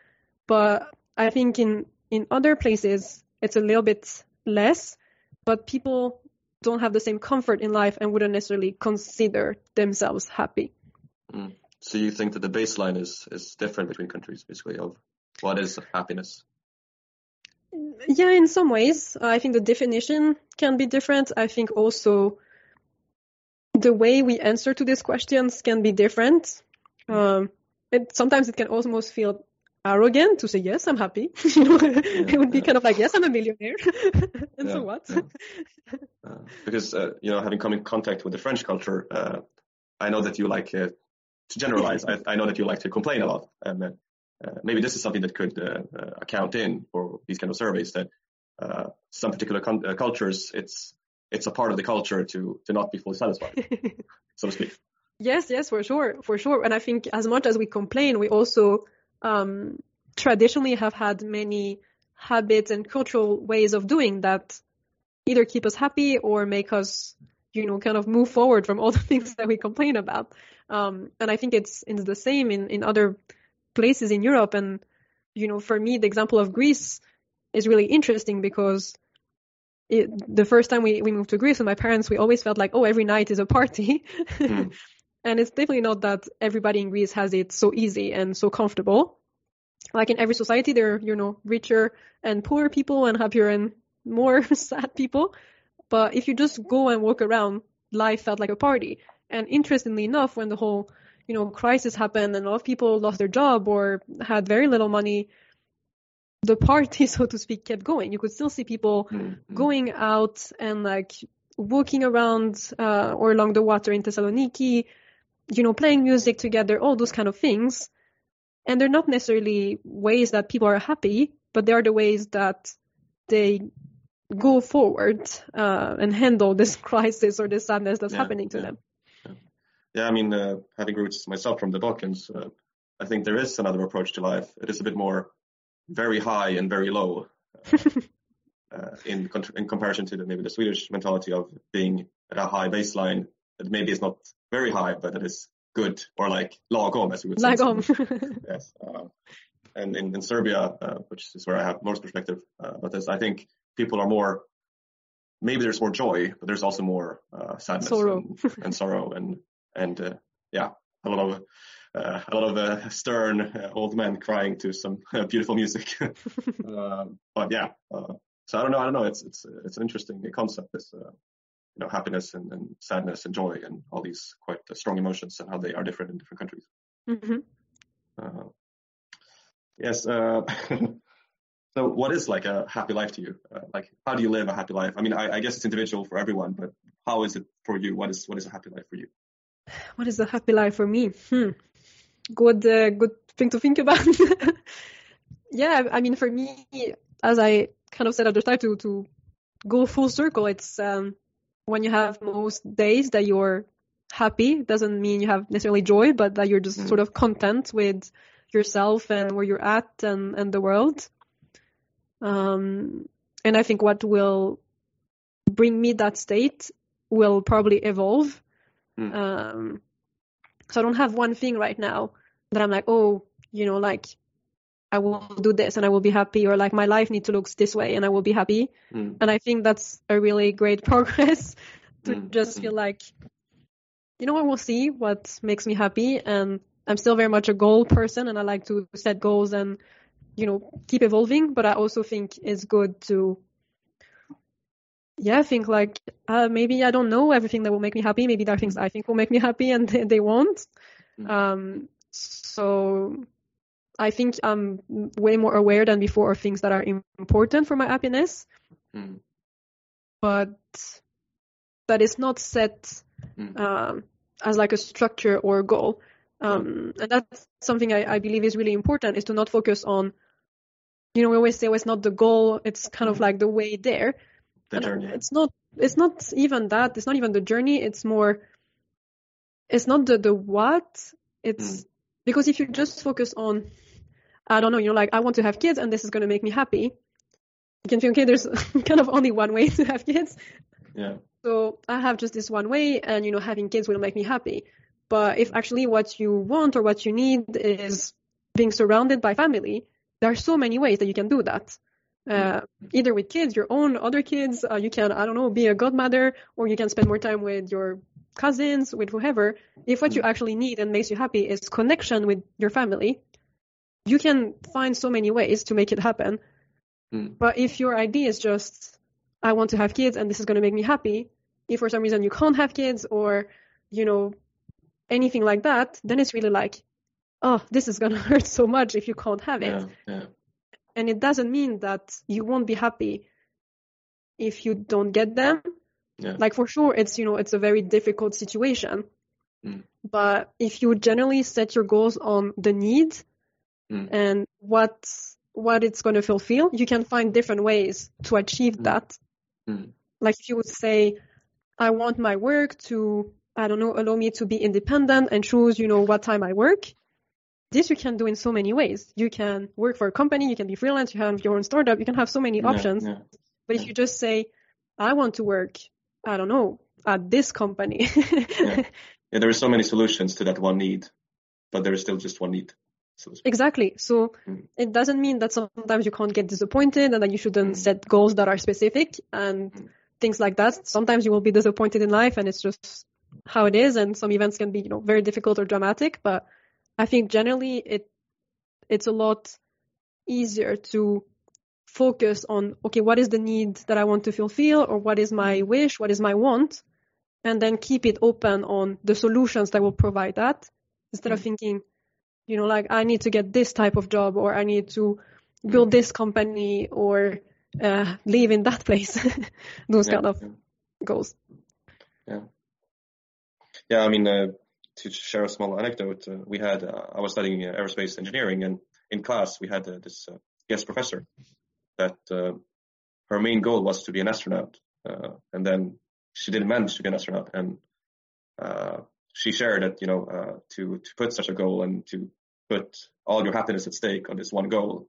But I think in, in other places, it's a little bit less, but people don't have the same comfort in life and wouldn't necessarily consider themselves happy. Mm. So you think that the baseline is is different between countries, basically, of what is happiness? Yeah, in some ways, I think the definition can be different. I think also the way we answer to these questions can be different. Um, it, sometimes it can almost feel arrogant to say yes, I'm happy. you know, yeah, it would be yeah. kind of like yes, I'm a millionaire, and yeah, so what? uh, because uh, you know, having come in contact with the French culture, uh, I know that you like uh, to generalize. I, I, know that you like to complain a lot, and uh, maybe this is something that could uh, account in for these kind of surveys that some particular cultures, it's it's a part of the culture to to not be fully satisfied, so to speak. Yes, yes, for sure, for sure. And I think as much as we complain, we also um, traditionally have had many habits and cultural ways of doing that either keep us happy or make us, you know, kind of move forward from all the things that we complain about. Um, and I think it's it's the same in in other places in Europe. And you know, for me, the example of Greece is really interesting because it, the first time we, we moved to Greece with my parents, we always felt like, oh, every night is a party. Mm. And it's definitely not that everybody in Greece has it so easy and so comfortable. Like in every society, there are, you know, richer and poorer people and happier and more sad people. But if you just go and walk around, life felt like a party. And interestingly enough, when the whole, you know, crisis happened and a lot of people lost their job or had very little money, the party, so to speak, kept going. You could still see people mm-hmm. going out and like walking around uh, or along the water in Thessaloniki, you know, playing music together, all those kind of things. And they're not necessarily ways that people are happy, but they are the ways that they go forward uh, and handle this crisis or this sadness that's yeah, happening to yeah, them. Yeah. yeah, I mean, uh, having roots myself from the Balkans, uh, I think there is another approach to life. It is a bit more very high and very low. Uh, in in comparison to the, maybe the Swedish mentality of being at a high baseline maybe is not very high, but it is good or like lagom, as we would say. Lagom. yes. Uh, and in, in Serbia, uh, which is where I have most perspective, uh, this, I think people are more, maybe there's more joy, but there's also more uh, sadness sorrow. And, and, sorrow and, and uh, yeah, a lot of, uh, a lot of uh, stern uh, old men crying to some uh, beautiful music. Um, but yeah, uh, so I don't know. I don't know. It's it's it's an interesting concept. This uh, you know happiness and, and, sadness and joy and all these quite strong emotions and how they are different in different countries. Mm-hmm. Uh, yes. Uh, so, what is like a happy life to you? Uh, like, how do you live a happy life? I mean, I, I, guess it's individual for everyone, but how is it for you? What is what is a happy life for you? What is a happy life for me? Hmm. Good, uh, good thing to think about. yeah, I mean, for me, as I kind of said at the start, to to go full circle, it's um, when you have most days that you're happy doesn't mean you have necessarily joy, but that you're just mm. sort of content with yourself and where you're at and, and the world. Um, and I think what will bring me that state will probably evolve. Mm. Um, so I don't have one thing right now that I'm like, oh, you know, like I will do this and I will be happy, or like my life needs to look this way and I will be happy. Mm. And I think that's a really great progress to mm. just feel like, you know, I will see what makes me happy. And I'm still very much a goal person and I like to set goals and, you know, keep evolving. But I also think it's good to, yeah, I think like uh, maybe I don't know everything that will make me happy. Maybe there are things I think will make me happy and they, they won't. Mm. Um, so I think I'm way more aware than before of things that are important for my happiness. Mm. But that is not set mm. um, as like a structure or a goal. Um, and that's something I, I, believe is really important is to not focus on, you know, we always say, well, it's not the goal. It's kind of hmm. like the way there. The journey. It's not, it's not even that. It's not even the journey. It's more, it's not the, the what. It's mm. because if you just focus on I don't know, you're like, I want to have kids and this is going to make me happy. You can think, okay, there's kind of only one way to have kids. Yeah. So I have just this one way and, you know, having kids will make me happy. But if actually what you want or what you need is being surrounded by family, there are so many ways that you can do that. uh, either with kids, your own other kids. Uh, you can, I don't know, be a godmother, or you can spend more time with your cousins, with whoever. If what you actually need and makes you happy is connection with your family, you can find so many ways to make it happen. Mm. But if your idea is just, I want to have kids and this is going to make me happy, if for some reason you can't have kids or, you know, anything like that, then it's really like, oh, this is going to hurt so much if you can't have it. Yeah, yeah. And it doesn't mean that you won't be happy if you don't get them. Yeah. Like for sure, it's, you know, it's a very difficult situation. Mm. But if you generally set your goals on the need Mm. and what what it's going to fulfill, you can find different ways to achieve Mm. that. Mm. Like if you would say, I want my work to, I don't know, allow me to be independent and choose, you know, what time I work. This you can do in so many ways. You can work for a company, you can be freelance, you have your own startup, you can have so many Yeah, options. yeah. But if you just say, I want to work, I don't know, at this company. Yeah, there are so many solutions to that one need, but there is still just one need. So. Exactly. So Mm. it doesn't mean that sometimes you can't get disappointed and that you shouldn't Mm. set goals that are specific and Mm. things like that. Sometimes you will be disappointed in life and it's just how it is and some events can be, you know, very difficult or dramatic, but I think generally it it's a lot easier to focus on okay, what is the need that I want to fulfill or what is my wish, what is my want and then keep it open on the solutions that will provide that instead of Mm. thinking you know, like I need to get this type of job or I need to build this company or uh, live in that place. Those Yeah, kind of goals. yeah. goals. Yeah, I mean, uh, to share a small anecdote, uh, we had, uh, I was studying uh, aerospace engineering and in class we had uh, this uh, guest professor that uh, her main goal was to be an astronaut. Uh, and then she didn't manage to be an astronaut. And uh, she shared that, you know, uh, to, to put such a goal and to put all your happiness at stake on this one goal,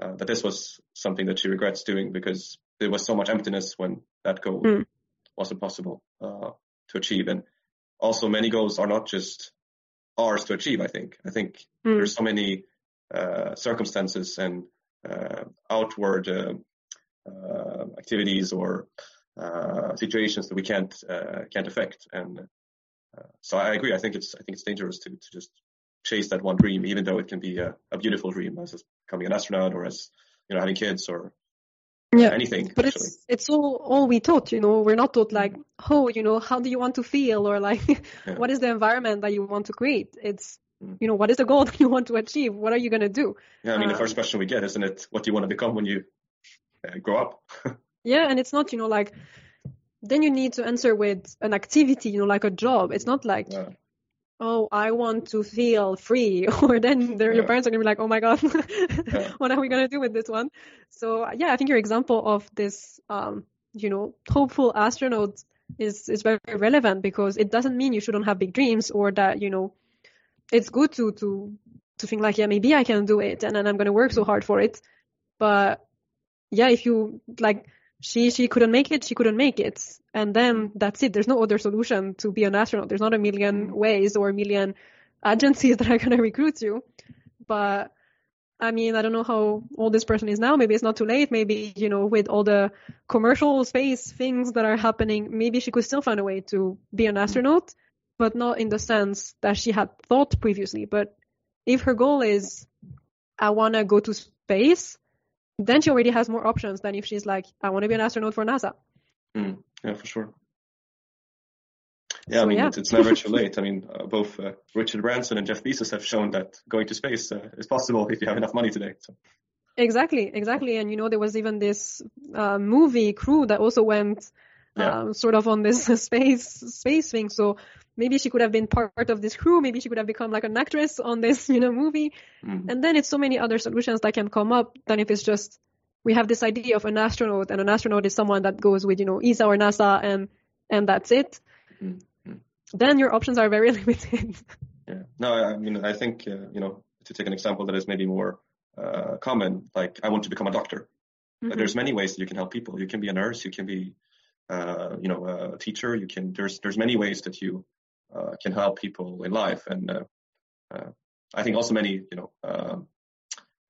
uh, that this was something that she regrets doing because there was so much emptiness when that goal Mm. wasn't possible uh, to achieve. And also many goals are not just ours to achieve, I think. I think Mm. there's so many uh, circumstances and uh, outward uh, uh, activities or uh, situations that we can't uh, can't affect. And uh, so I agree. I think it's I think it's dangerous to to just chase that one dream, even though it can be a, a beautiful dream, as becoming an astronaut or as you know having kids or Yeah. anything. But actually. it's it's all all we taught, you know. We're not taught like, oh, you know, how do you want to feel or like Yeah. what is the environment that you want to create? It's Mm. you know, what is the goal that you want to achieve? What are you gonna do? Yeah, I mean, the Uh, first question we get, isn't it, what do you want to become when you uh, grow up? Yeah, and it's not, you know, like then you need to answer with an activity, you know, like a job. It's not like, Yeah. oh, I want to feel free, or then their your parents are gonna be like, oh my god, Yeah. what are we gonna do with this one? So yeah, I think your example of this, um, you know, hopeful astronaut is is very relevant because it doesn't mean you shouldn't have big dreams or that you know, it's good to to to think like, yeah, maybe I can do it, and then I'm gonna work so hard for it. But yeah, if you like she she couldn't make it, she couldn't make it, and then that's it. There's no other solution to be an astronaut. There's not a million Mm. ways or a million agencies that are gonna recruit you. But I mean, I don't know how old this person is now. Maybe it's not too late. Maybe you know, with all the commercial space things that are happening, maybe she could still find a way to be an astronaut, but not in the sense that she had thought previously. But if her goal is, I wanna go to space, then she already has more options than if she's like, I want to be an astronaut for NASA. Mm, yeah, for sure. Yeah, So, I mean, yeah. It's, it's never too late. I mean, uh, both uh, Richard Branson and Jeff Bezos have shown that going to space uh, is possible if you have enough money today. So, Exactly, exactly. And you know, there was even this uh, movie crew that also went Yeah. um, sort of on this space space thing. So maybe she could have been part of this crew. Maybe she could have become like an actress on this, you know, movie. mm, And then it's so many other solutions that can come up than if it's just we have this idea of an astronaut, and an astronaut is someone that goes with you know ESA or NASA, and and that's it. Mm, mm. Then your options are very limited. yeah. No, I, mean, I think, uh, you know, to take an example that is maybe more uh, common, like I want to become a doctor. But Mhm. there's many ways that you can help people. You can be a nurse, you can be, uh, you know, a teacher. You can. There's there's many ways that you uh, can help people in life, and uh, uh, I think also many, you know, uh,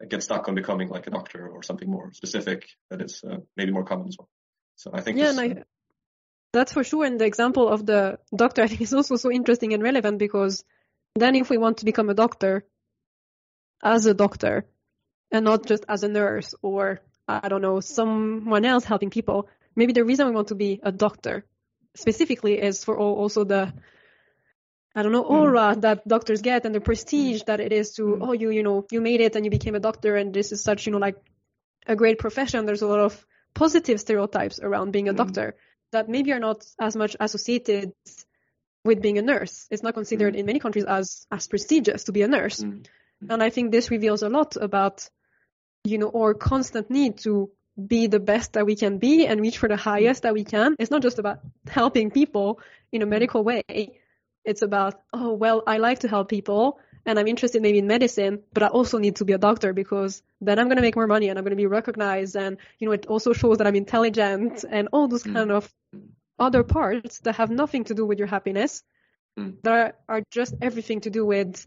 get stuck on becoming like a doctor or something more specific that is uh, maybe more common as well. So I think yeah, this, and I, that's for sure. And the example of the doctor, I think, is also so interesting and relevant because then if we want to become a doctor as a doctor and not just as a nurse or I don't know, someone else helping people, maybe the reason we want to be a doctor specifically is for also the I don't know, mm. aura mm. that doctors get and the prestige that it is to, mm. oh, you, you know, you made it and you became a doctor and this is such, you know, like a great profession. There's a lot of positive stereotypes around being a mm. doctor that maybe are not as much associated with being a nurse. It's not considered mm. in many countries as, as prestigious to be a nurse. And I think this reveals a lot about, you know, our constant need to be the best that we can be and reach for the highest that we can. It's not just about helping people in a medical way. It's about, oh, well, I like to help people and I'm interested maybe in medicine, but I also need to be a doctor because then I'm going to make more money and I'm going to be recognized. And, you know, it also shows that I'm intelligent and all those mm. kind of other parts that have nothing to do with your happiness mm. that are, are just everything to do with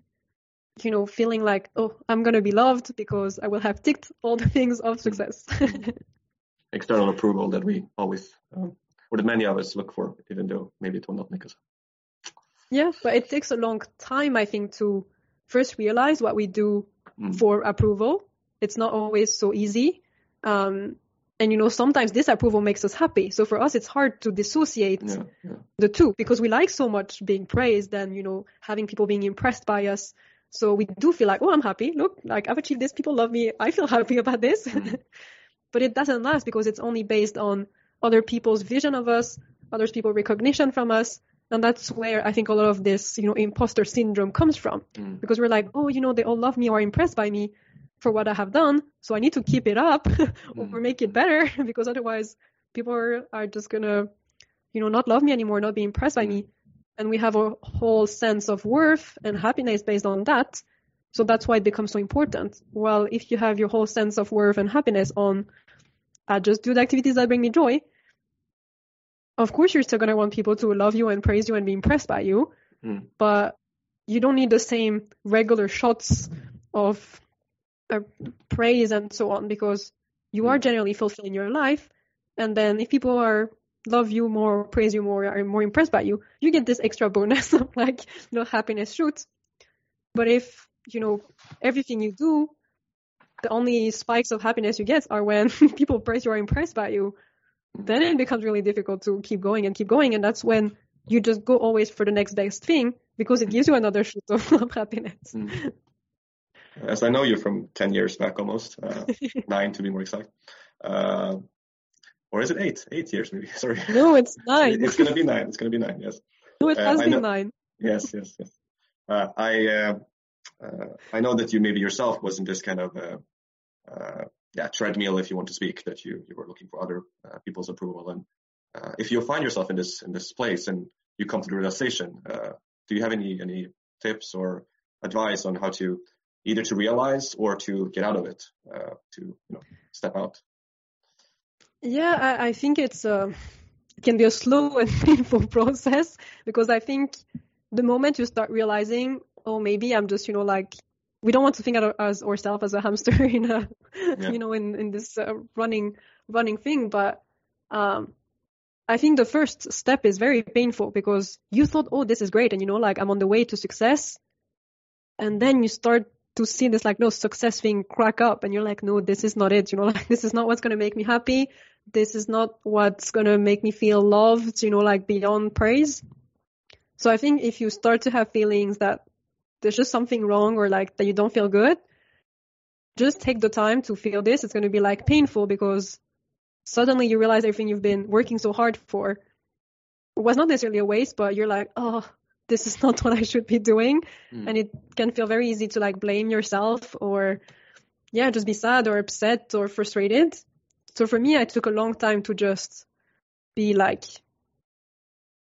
you know, feeling like, oh, I'm going to be loved because I will have ticked all the things of success. External approval that we always, um, or that many of us look for, even though maybe it will not make us. Yeah, but it takes a long time, I think, to first realize what we do mm. for approval. It's not always so easy. Um, and you know, sometimes disapproval makes us happy. So for us, it's hard to dissociate yeah, yeah. the two because we like so much being praised and, you know, having people being impressed by us. So we do feel like, oh, I'm happy. Look, like I've achieved this. People love me. I feel happy about this. Mm. but it doesn't last because it's only based on other people's vision of us, other people's recognition from us. And that's where I think a lot of this, you know, imposter syndrome comes from. Mm. Because we're like, oh, you know, they all love me or are impressed by me for what I have done. So I need to keep it up or mm. make it better because otherwise people are, are just going to, you know, not love me anymore, not be impressed by me and we have a whole sense of worth and happiness based on that. So that's why it becomes so important. Well, if you have your whole sense of worth and happiness on, I just do the activities that bring me joy. Of course, you're still gonna want people to love you and praise you and be impressed by you, mm. but you don't need the same regular shots of uh, praise and so on because you are hmm. generally fulfilling your life. And then if people are love you more, praise you more, are more impressed by you, you get this extra bonus of like, you know, happiness shoots. But if, you know, everything you do, the only spikes of happiness you get are when people praise you or impressed by you, then it becomes really difficult to keep going and keep going. And that's when you just go always for the next best thing because it gives you another shoot of, happiness. Mm. As I know you from 10 years back almost, uh, nine to be more exact. Uh, or is it eight? Eight years maybe. Sorry. No, it's nine. it's gonna be nine. It's gonna be nine. Yes. No, it uh, has uh, been nine. Yes, yes, yes. Uh, I uh, uh, I know that you maybe yourself was in this kind of uh, yeah treadmill, if you want to speak, that you you were looking for other uh, people's approval, and uh, if you find yourself in this in this place and you come to the realization, uh, do you have any any tips or advice on how to either to realize or to get out of it, to you know step out? Yeah, I, I think it's uh, it can be a slow and painful process because I think the moment you start realizing, oh, maybe I'm just, you know, like we don't want to think of as ourselves as a hamster in a, yeah. you know, in in this uh, running running thing. But um, I think the first step is very painful because you thought, oh, this is great, and you know, like I'm on the way to success, and then you start to see this like no success thing crack up, and you're like, no, this is not it. You know, like this is not what's gonna make me happy this is not what's going to make me feel loved, you know, like beyond praise. So I think if you start to have feelings that there's just something wrong or like that you don't feel good, just take the time to feel this. It's going to be like painful because suddenly you realize everything you've been working so hard for was not necessarily a waste, but you're like, oh, this is not what I should be doing. Mm. And it can feel very easy to like blame yourself or, yeah, just be sad or upset or frustrated. So for me, I took a long time to just be like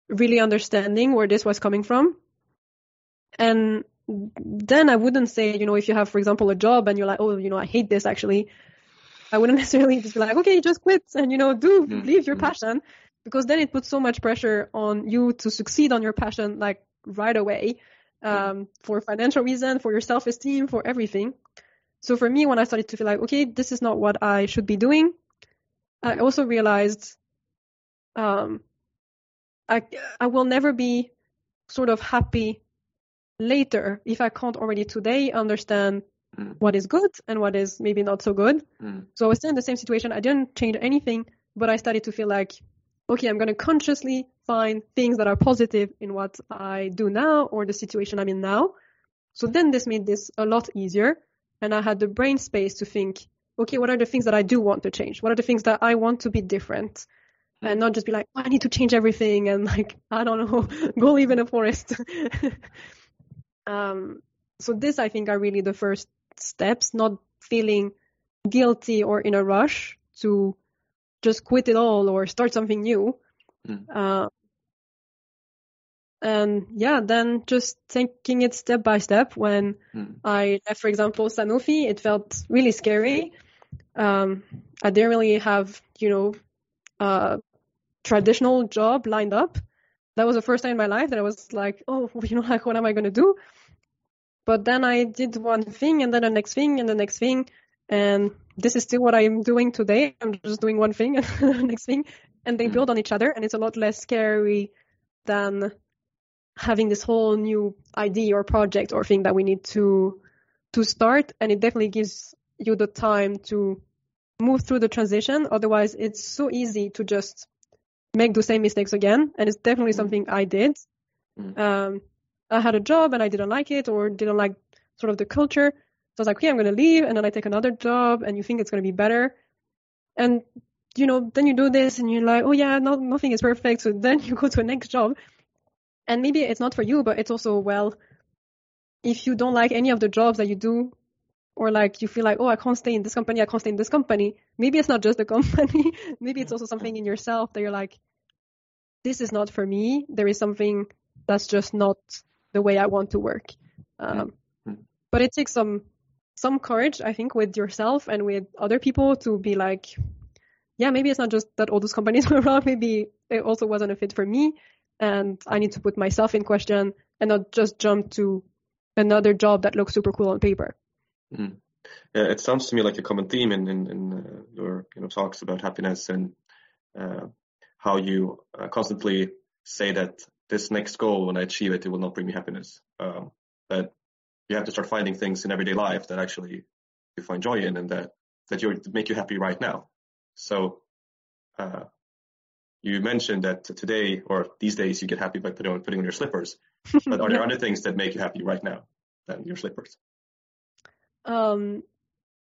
really understanding where this was coming from. And then I wouldn't say, you know, if you have, for example, a job and you're like, oh, you know, I hate this actually, I wouldn't necessarily just be like, okay, just quit and, you know, do, mm-hmm. leave your mm-hmm. passion because then it puts so much pressure on you to succeed on your passion, like right away, um, for financial reason, for your self-esteem, for everything. So for me, when I started to feel like, okay, this is not what I should be doing, I also realized um, I I will never be sort of happy later if I can't already today understand Mm. what is good and what is maybe not so good. Mm. So I was still in the same situation. I didn't change anything, but I started to feel like, okay, I'm going to consciously find things that are positive in what I do now or the situation I'm in now. So then this made this a lot easier. And I had the brain space to think, okay, what are the things that I do want to change? What are the things that I want to be different? And not just be like, oh, I need to change everything and like, I don't know, go live in a forest. um, so this, I think, are really the first steps, not feeling guilty or in a rush to just quit it all or start something new. Mm. Uh, and yeah, then just taking it step by step. When Mm. I left, for example, Sanofi, it felt really scary. Um, I didn't really have, you know, a traditional job lined up. That was the first time in my life that I was like, oh, you know, like, what am I going to do? But then I did one thing and then the next thing and the next thing. And this is still what I'm doing today. I'm just doing one thing and the next thing. And they build on each other. And it's a lot less scary than having this whole new idea or project or thing that we need to to start. And it definitely gives you the time to move through the transition. Otherwise, it's so easy to just make the same mistakes again. And it's definitely Mm. something I did. Mm. Um, I had a job and I didn't like it or didn't like sort of the culture. So I was like, okay, I'm going to leave. And then I take another job and you think it's going to be better. And, you know, then you do this and you're like, oh yeah, no, nothing is perfect. So then you go to a next job and maybe it's not for you, but it's also, well, if you don't like any of the jobs that you do or like you feel like, oh, I can't stay in this company, I can't stay in this company. Maybe it's not just the company. maybe it's also something in yourself that you're like, this is not for me. There is something that's just not the way I want to work. Um, Mm. But it takes some some courage, I think, with yourself and with other people to be like, yeah, maybe it's not just that all those companies were wrong. Maybe it also wasn't a fit for me, and I need to put myself in question and not just jump to another job that looks super cool on paper. Mm. Yeah, it sounds to me like a common theme in in, in uh, your you know talks about happiness and uh, how you uh, constantly say that this next goal, when I achieve it, it will not bring me happiness. Um, that you have to start finding things in everyday life that actually you find joy in and that that you make you happy right now. So uh, you mentioned that today or these days you get happy by putting on, putting on your slippers. But are there Yeah. other things that make you happy right now than your slippers? Um,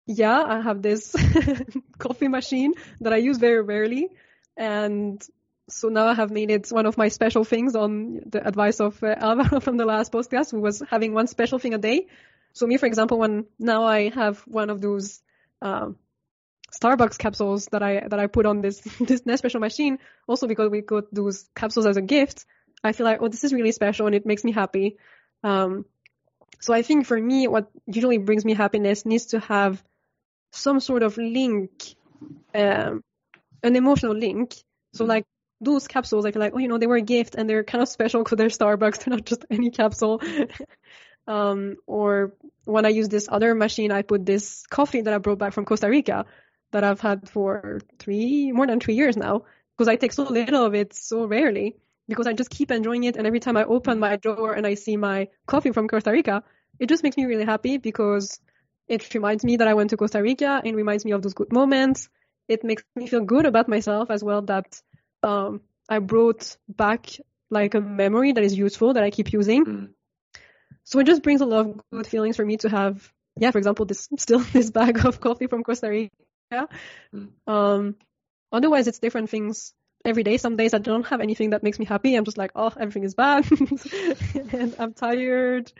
yeah, I have this coffee machine that I use very rarely, and so now I have made it one of my special things on the advice of uh, Alvaro from the last podcast, who was having one special thing a day. So me, for example, when now I have one of those um, Starbucks capsules that I that I put on this this Nespresso machine, also because we got those capsules as a gift, I feel like oh this is really special and it makes me happy. Um, so I think for me, what usually brings me happiness needs to have some sort of link, um, an emotional link. So Mhm. like those capsules, I feel like, oh, you know, they were a gift and they're kind of special because they're Starbucks. They're not just any capsule. um, or when I use this other machine, I put this coffee that I brought back from Costa Rica that I've had for three, more than three years now because I take so little of it so rarely because I just keep enjoying it. And every time I open my drawer and I see my coffee from Costa Rica, it just makes me really happy because it reminds me that I went to Costa Rica and reminds me of those good moments. It makes me feel good about myself as well that um, I brought back like a memory that is useful that I keep using. Mm. So it just brings a lot of good feelings for me to have, yeah, for example, this still this bag of coffee from Costa Rica. Mm. Um, otherwise, it's different things every day. Some days I don't have anything that makes me happy. I'm just like, oh, everything is bad, and I'm tired.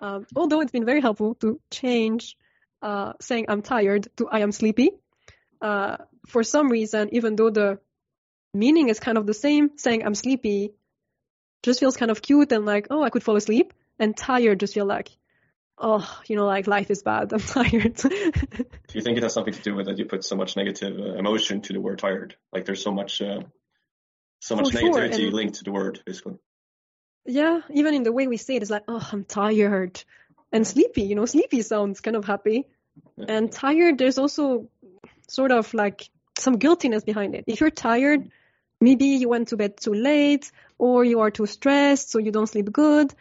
Um, although it's been very helpful to change uh, saying I'm tired to I am sleepy. Uh, for some reason, even though the meaning is kind of the same, saying I'm sleepy just feels kind of cute and like, oh, I could fall asleep. And tired just feel like, oh, you know, like life is bad. I'm tired. Do you think it has something to do with that you put so much negative uh, emotion to the word tired? Like there's so much, uh, so much For sure, negativity and- linked to the word, basically. yeah, even in the way we say it, it's like, oh, I'm tired and sleepy. You know, sleepy sounds kind of happy. And tired, there's also sort of like some guiltiness behind it. If you're tired, maybe you went to bed too late or you are too stressed, so you don't sleep good.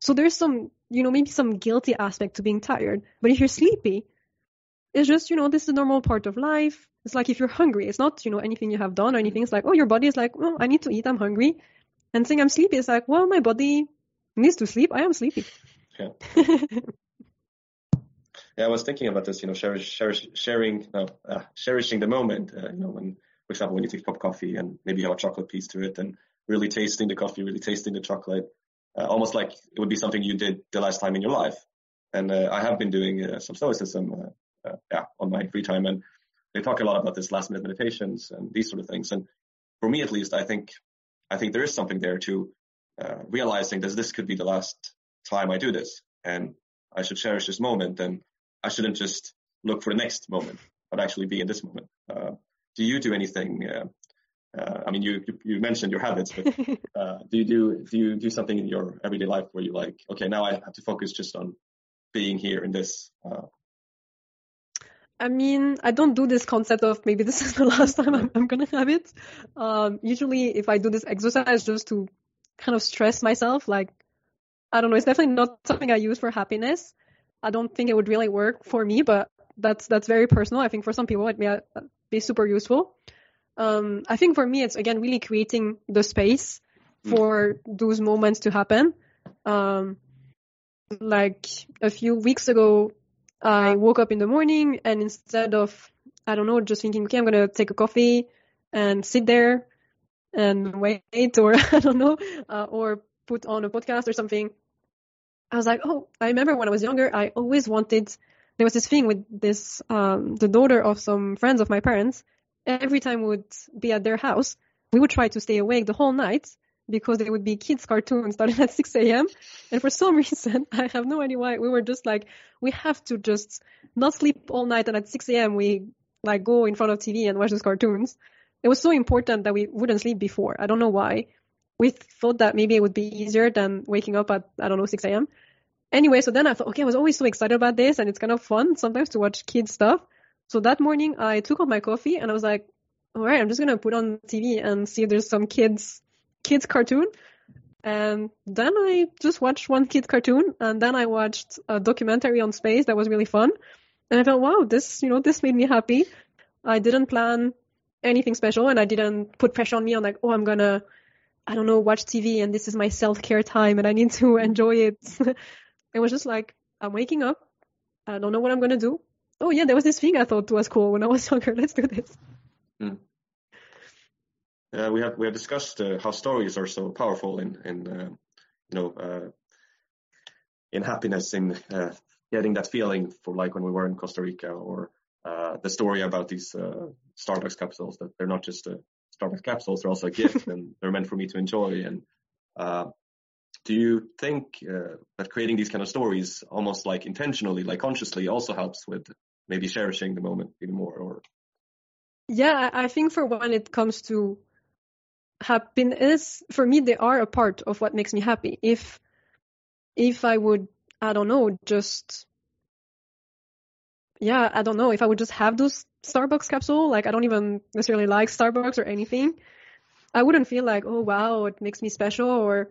So there's some, you know, maybe some guilty aspect to being tired. But if you're sleepy, it's just, you know, this is a normal part of life. It's like if you're hungry, it's not, you know, anything you have done or anything. It's like, oh, your body is like, well, I need to eat, I'm hungry. And saying I'm sleepy is like, well, my body needs to sleep, I am sleepy. Yeah. yeah, I was thinking about this, you know, cherish, cherish, sharing, no, uh, cherishing the moment, uh, you know, when, for example, when you take cup of coffee and maybe you have a chocolate piece to it and really tasting the coffee, really tasting the chocolate, uh, almost like it would be something you did the last time in your life. And uh, I have been doing uh, some stoicism, uh, uh, yeah, on my free time, and they talk a lot about this last minute meditations and these sort of things. And for me, at least, I think I think there is something there to uh, realizing that this could be the last time I do this, and I should cherish this moment, and I shouldn't just look for the next moment, but actually be in this moment. Do you do anything? Uh, uh I mean, you you mentioned your habits, but uh, do you do do you do something in your everyday life where you like, okay, now I have to focus just on being here in this uh, I mean, I don't do this concept of maybe this is the last time I'm, I'm gonna have it. Um, usually, if I do this exercise just to kind of stress myself, like I don't know, it's definitely not something I use for happiness. I don't think it would really work for me, but that's that's very personal. I think for some people it may be super useful. Um, I think for me, it's again really creating the space hmm. for those moments to happen. Um, like a few weeks ago, I woke up in the morning and instead of, I don't know, just thinking, okay, I'm going to take a coffee and sit there and wait or I don't know, uh, or put on a podcast or something. I was like, oh, I remember when I was younger, I always wanted, there was this thing with this, um, the daughter of some friends of my parents. Every time we would be at their house, we would try to stay awake the whole night because there would be kids cartoons starting at 6 a.m. And for some reason, I have no idea why, we were just like, we have to just not sleep all night and at 6 a.m. we like go in front of TV and watch those cartoons. It was so important that we wouldn't sleep before. I don't know why. We thought that maybe it would be easier than waking up at, I don't know, 6 a.m. Anyway, so then I thought, okay, I was always so excited about this and it's kind of fun sometimes to watch kids stuff. So that morning I took out my coffee and I was like, all right, I'm just to put on TV and see if there's some kids kids cartoon. And then I just watched one kid cartoon and then I watched a documentary on space that was really fun. And I felt, wow, this, you know, this made me happy. I didn't plan anything special and I didn't put pressure on me on like, oh, I'm gonna, I don't know, watch TV and this is my self-care time and I need to enjoy it. It was just like, I'm waking up. I don't know what I'm gonna do. Oh yeah, there was this thing I thought was cool when I was younger. Let's do this. Mm. Uh, we have we have discussed uh, how stories are so powerful in in uh, you know uh, in happiness in uh, getting that feeling for like when we were in Costa Rica or uh, the story about these Starbucks capsules that they're not just Starbucks capsules they're also a gift and they're meant for me to enjoy and do you think uh, that creating these kind of stories almost like intentionally like consciously also helps with maybe cherishing the moment even more or? Yeah i think for when it comes to happiness. For me they are a part of what makes me happy. If if i would i don't know just yeah i don't know if i would just have those starbucks capsule like i don't even necessarily like starbucks or anything i wouldn't feel like oh wow it makes me special or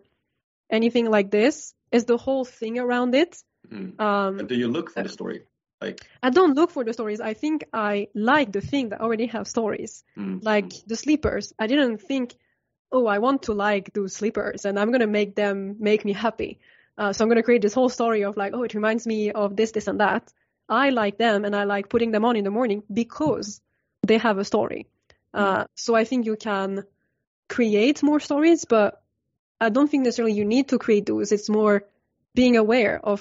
anything like this is the whole thing around it mm. um do you look for the story like i don't look for the stories i think i like the thing that already have stories mm. like the sleepers i didn't think oh, I want to like those slippers and I'm going to make them make me happy. Uh, so I'm going to create this whole story of like, oh, it reminds me of this, this, and that. I like them and I like putting them on in the morning because they have a story. Uh, so I think you can create more stories, but I don't think necessarily you need to create those. It's more being aware of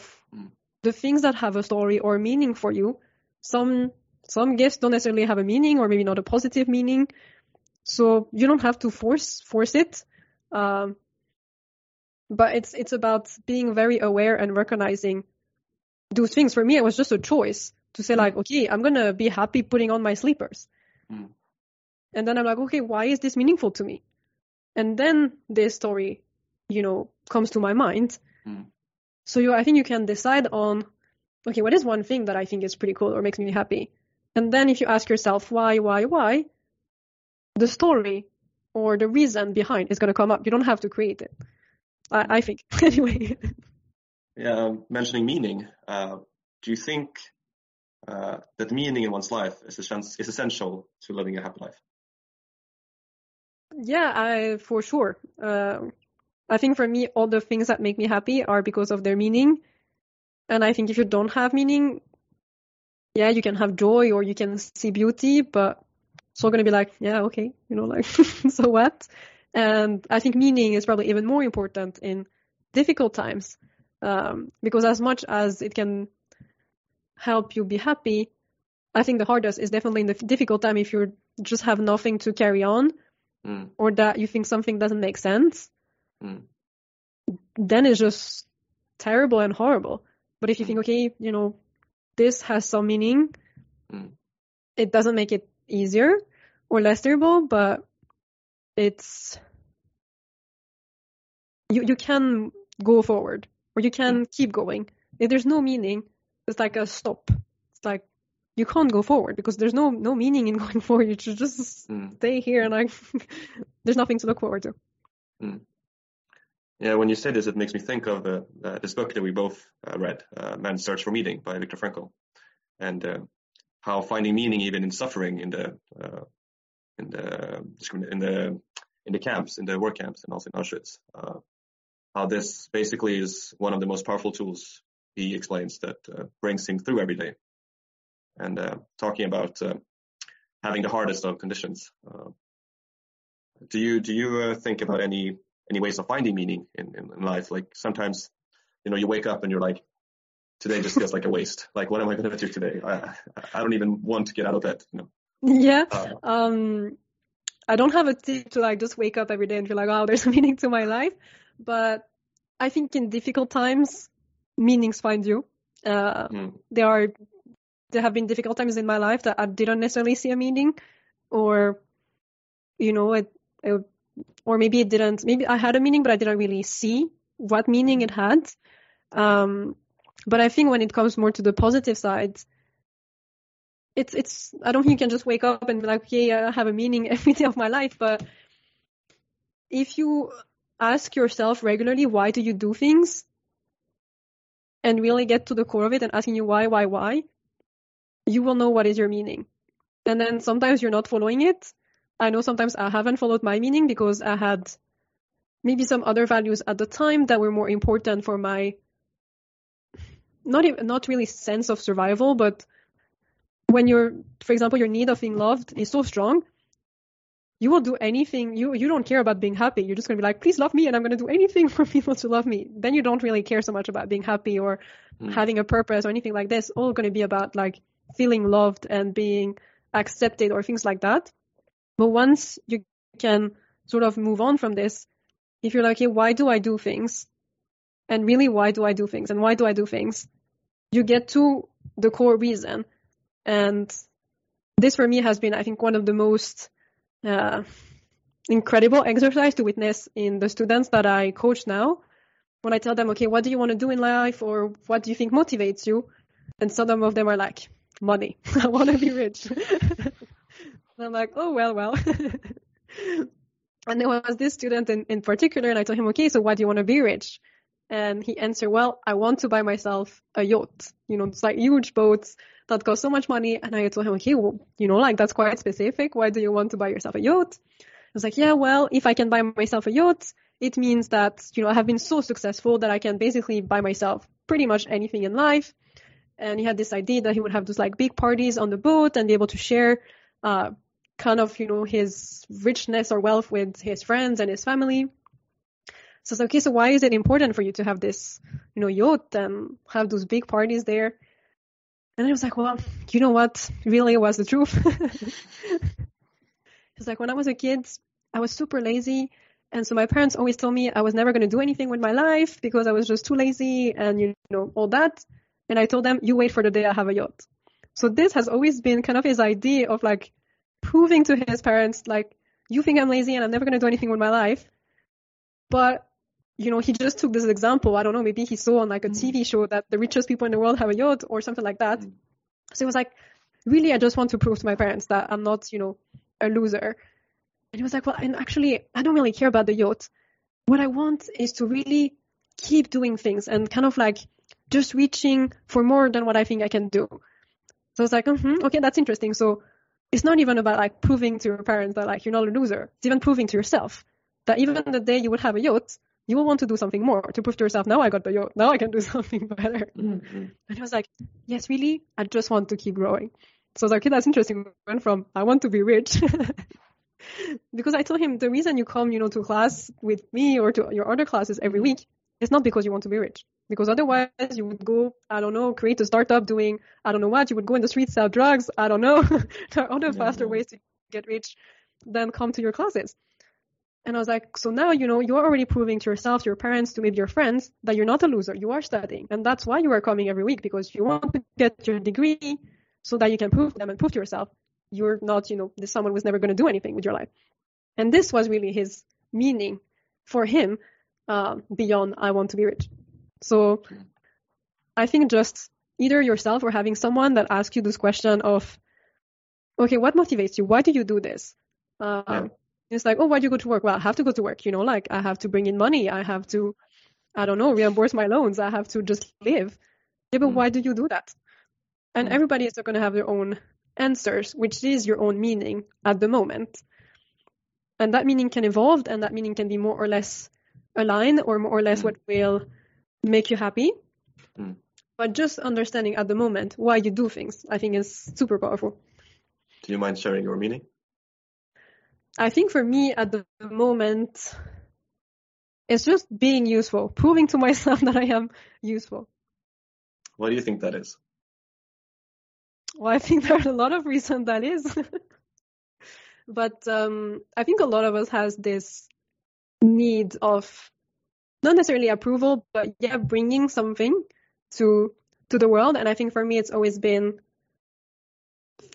the things that have a story or meaning for you. Some some gifts don't necessarily have a meaning or maybe not a positive meaning. So you don't have to force force it. Um, but it's it's about being very aware and recognizing those things. For me, it was just a choice to say like, okay, I'm gonna be happy putting on my sleepers. Mm. And then I'm like, okay, why is this meaningful to me? And then this story, you know, comes to my mind. Mm. So you, I think you can decide on okay, what is one thing that I think is pretty cool or makes me happy? And then if you ask yourself why, why, why, the story or the reason behind is going to come up. You don't have to create it. I, I think anyway. Yeah, mentioning meaning. Uh, do you think uh, that meaning in one's life is, is essential to living a happy life? Yeah, I for sure. Uh, I think for me, all the things that make me happy are because of their meaning. And I think if you don't have meaning, yeah, you can have joy or you can see beauty, but it's all going to be like, yeah, okay, you know, like, so what? And I think meaning is probably even more important in difficult times. Um, because as much as it can help you be happy, I think the hardest is definitely in the difficult time if you just have nothing to carry on mm. or that you think something doesn't make sense. Mm. Then it's just terrible and horrible. But if you think, okay, you know, this has some meaning, mm. it doesn't make it easier or less terrible, but it's you you can go forward or you can mm. keep going. If there's no meaning, it's like a stop. It's like you can't go forward because there's no no meaning in going forward. You should just mm. stay here and like there's nothing to look forward to. Yeah, when you say this, it makes me think of uh, uh, this book that we both uh, read, uh, Man's Search for Meaning by Viktor Frankl, and uh, how finding meaning even in suffering in the uh, in the in the in the camps, in the work camps, and also in Auschwitz. how this basically is one of the most powerful tools he explains that brings him through every day. And talking about having the hardest of conditions. do you do you think about any any ways of finding meaning in, in, in life. Like sometimes, you know, you wake up and you're like, today just feels like a waste. Like, what am I going to do today? I, I don't even want to get out of bed. You know? Yeah. Uh, um, I don't have a tip to like just wake up every day and feel like, oh, there's a meaning to my life. But I think in difficult times, meanings find you. Uh, mm. There are, there have been difficult times in my life that I didn't necessarily see a meaning, or, you know, it, it or maybe it didn't maybe i had a meaning but i didn't really see what meaning it had. Um, but i think when it comes more to the positive side it's it's i don't think you can just wake up and be like okay i have a meaning every day of my life. But if you ask yourself regularly why do you do things? and really get to the core of it and asking you why why why you will know what is your meaning. And then sometimes you're not following it I know sometimes I haven't followed my meaning because I had maybe some other values at the time that were more important for my not even, not really sense of survival, but when you're, for example, your need of being loved is so strong, you will do anything. You you don't care about being happy. You're just gonna be like, please love me, and I'm gonna do anything for people to love me. Then you don't really care so much about being happy or mm. having a purpose or anything like this. All gonna be about like feeling loved and being accepted or things like that. But once you can sort of move on from this, if you're like, okay, why do I do things? And really, why do I do things? And why do I do things? You get to the core reason. And this for me has been, I think, one of the most uh, incredible exercise to witness in the students that I coach now. When I tell them, okay, what do you want to do in life or what do you think motivates you? And some of them are like, money. I want to be rich. And I'm like, oh, well, well. and there was this student in, in particular, and I told him, okay, so why do you want to be rich? And he answered, well, I want to buy myself a yacht. You know, it's like huge boats that cost so much money. And I told him, okay, well, you know, like that's quite specific. Why do you want to buy yourself a yacht? I was like, yeah, well, if I can buy myself a yacht, it means that, you know, I have been so successful that I can basically buy myself pretty much anything in life. And he had this idea that he would have those like big parties on the boat and be able to share uh, kind of, you know, his richness or wealth with his friends and his family. So it's okay, so why is it important for you to have this, you know, yacht and have those big parties there? And I was like, well, you know what really was the truth? it's like when I was a kid, I was super lazy. And so my parents always told me I was never going to do anything with my life because I was just too lazy and, you know, all that. And I told them, you wait for the day I have a yacht. So this has always been kind of his idea of like, proving to his parents, like, you think I'm lazy and I'm never going to do anything with my life. But you know, he just took this example. I don't know, maybe he saw on like a Mm. TV show that the richest people in the world have a yacht or something like that. Mm. So it was like, really, I just want to prove to my parents that I'm not, you know, a loser. And he was like, well, and actually, I don't really care about the yacht. What I want is to really keep doing things and kind of like just reaching for more than what I think I can do. So I was like, mm-hmm, okay, that's interesting. So it's not even about like proving to your parents that like you're not a loser. It's even proving to yourself that even the day you would have a yacht, you will want to do something more to prove to yourself, now I got the yacht, now I can do something better. Mm. And I was like, yes, really? I just want to keep growing. So I was like, okay, that's interesting. We went from, I want to be rich. because I told him the reason you come, you know, to class with me or to your other classes every week is not because you want to be rich. Because otherwise you would go, I don't know, create a startup doing, I don't know what, you would go in the streets, sell drugs. I don't know. there are other Yeah, faster yeah. ways to get rich than come to your classes. And I was like, so now, you know, you're already proving to yourself, to your parents, to maybe your friends that you're not a loser. You are studying. And that's why you are coming every week because you want to get your degree so that you can prove them and prove to yourself you're not, you know, this someone who's never going to do anything with your life. And this was really his meaning for him um, beyond I want to be rich. So I think just either yourself or having someone that asks you this question of, okay, what motivates you? Why do you do this? Um, Yeah. It's like, oh, why do you go to work? Well, I have to go to work, you know, like I have to bring in money. I have to, I don't know, reimburse my loans. I have to just live. Yeah, but Mm. why do you do that? And Mm. everybody is going to have their own answers, which is your own meaning at the moment. And that meaning can evolve and that meaning can be more or less aligned or more or less Mm. what will make you happy. Mm. But just understanding at the moment why you do things, I think is super powerful. Do you mind sharing your meaning? I think for me at the moment, it's just being useful, proving to myself that I am useful. What do you think that is? Well, I think there are a lot of reasons that is. but um, I think a lot of us has this need of not necessarily approval, but yeah, bringing something to to the world. And I think for me, it's always been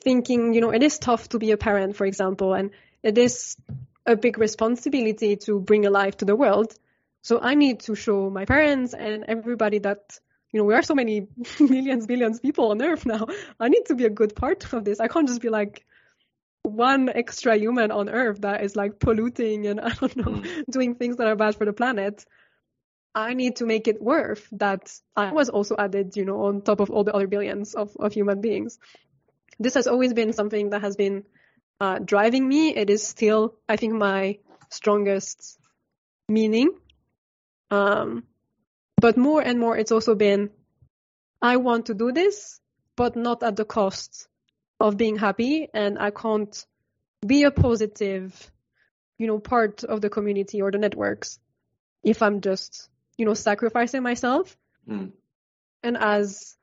thinking, you know, it is tough to be a parent, for example, and it is a big responsibility to bring a life to the world. So I need to show my parents and everybody that, you know, we are so many millions, billions people on earth now. I need to be a good part of this. I can't just be like one extra human on earth that is like polluting and I don't know, Mm. doing things that are bad for the planet. I need to make it worth that I was also added, you know, on top of all the other billions of, of human beings. This has always been something that has been uh, driving me. It is still, I think, my strongest meaning. Um, but more and more, it's also been, I want to do this, but not at the cost of being happy. And I can't be a positive, you know, part of the community or the networks if I'm just, you know, sacrificing myself. Mm. And as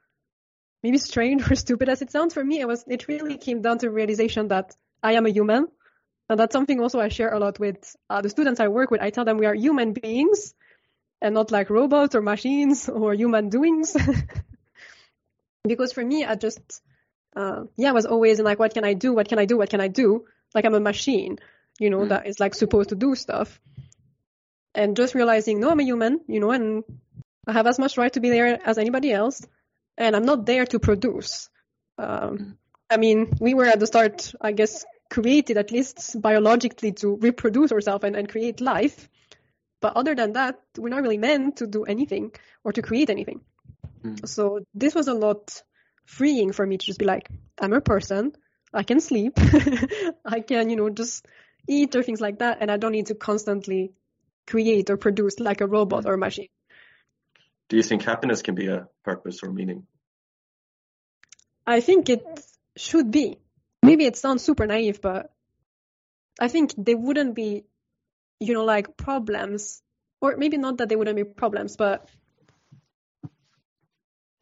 maybe strange or stupid as it sounds for me, it was, it really came down to realization that I am a human. And that's something also I share a lot with uh, the students I work with. I tell them we are human beings and not like robots or machines or human doings. because for me, I just, uh, yeah, I was always in like, what can I do? What can I do? What can I do? Like I'm a machine, you know, Mm. that is like supposed to do stuff. And just realizing, no, I'm a human, you know, and I have as much right to be there as anybody else. And I'm not there to produce. Um, I mean, we were at the start, I guess, created at least biologically to reproduce ourselves and, and create life. But other than that, we're not really meant to do anything or to create anything. Mm. So this was a lot freeing for me to just be like, I'm a person. I can sleep. I can, you know, just eat or things like that. And I don't need to constantly create or produce like a robot or a machine. Do you think happiness can be a purpose or meaning? I think it should be. Maybe it sounds super naive, but I think there wouldn't be, you know, like problems, or maybe not that there wouldn't be problems, but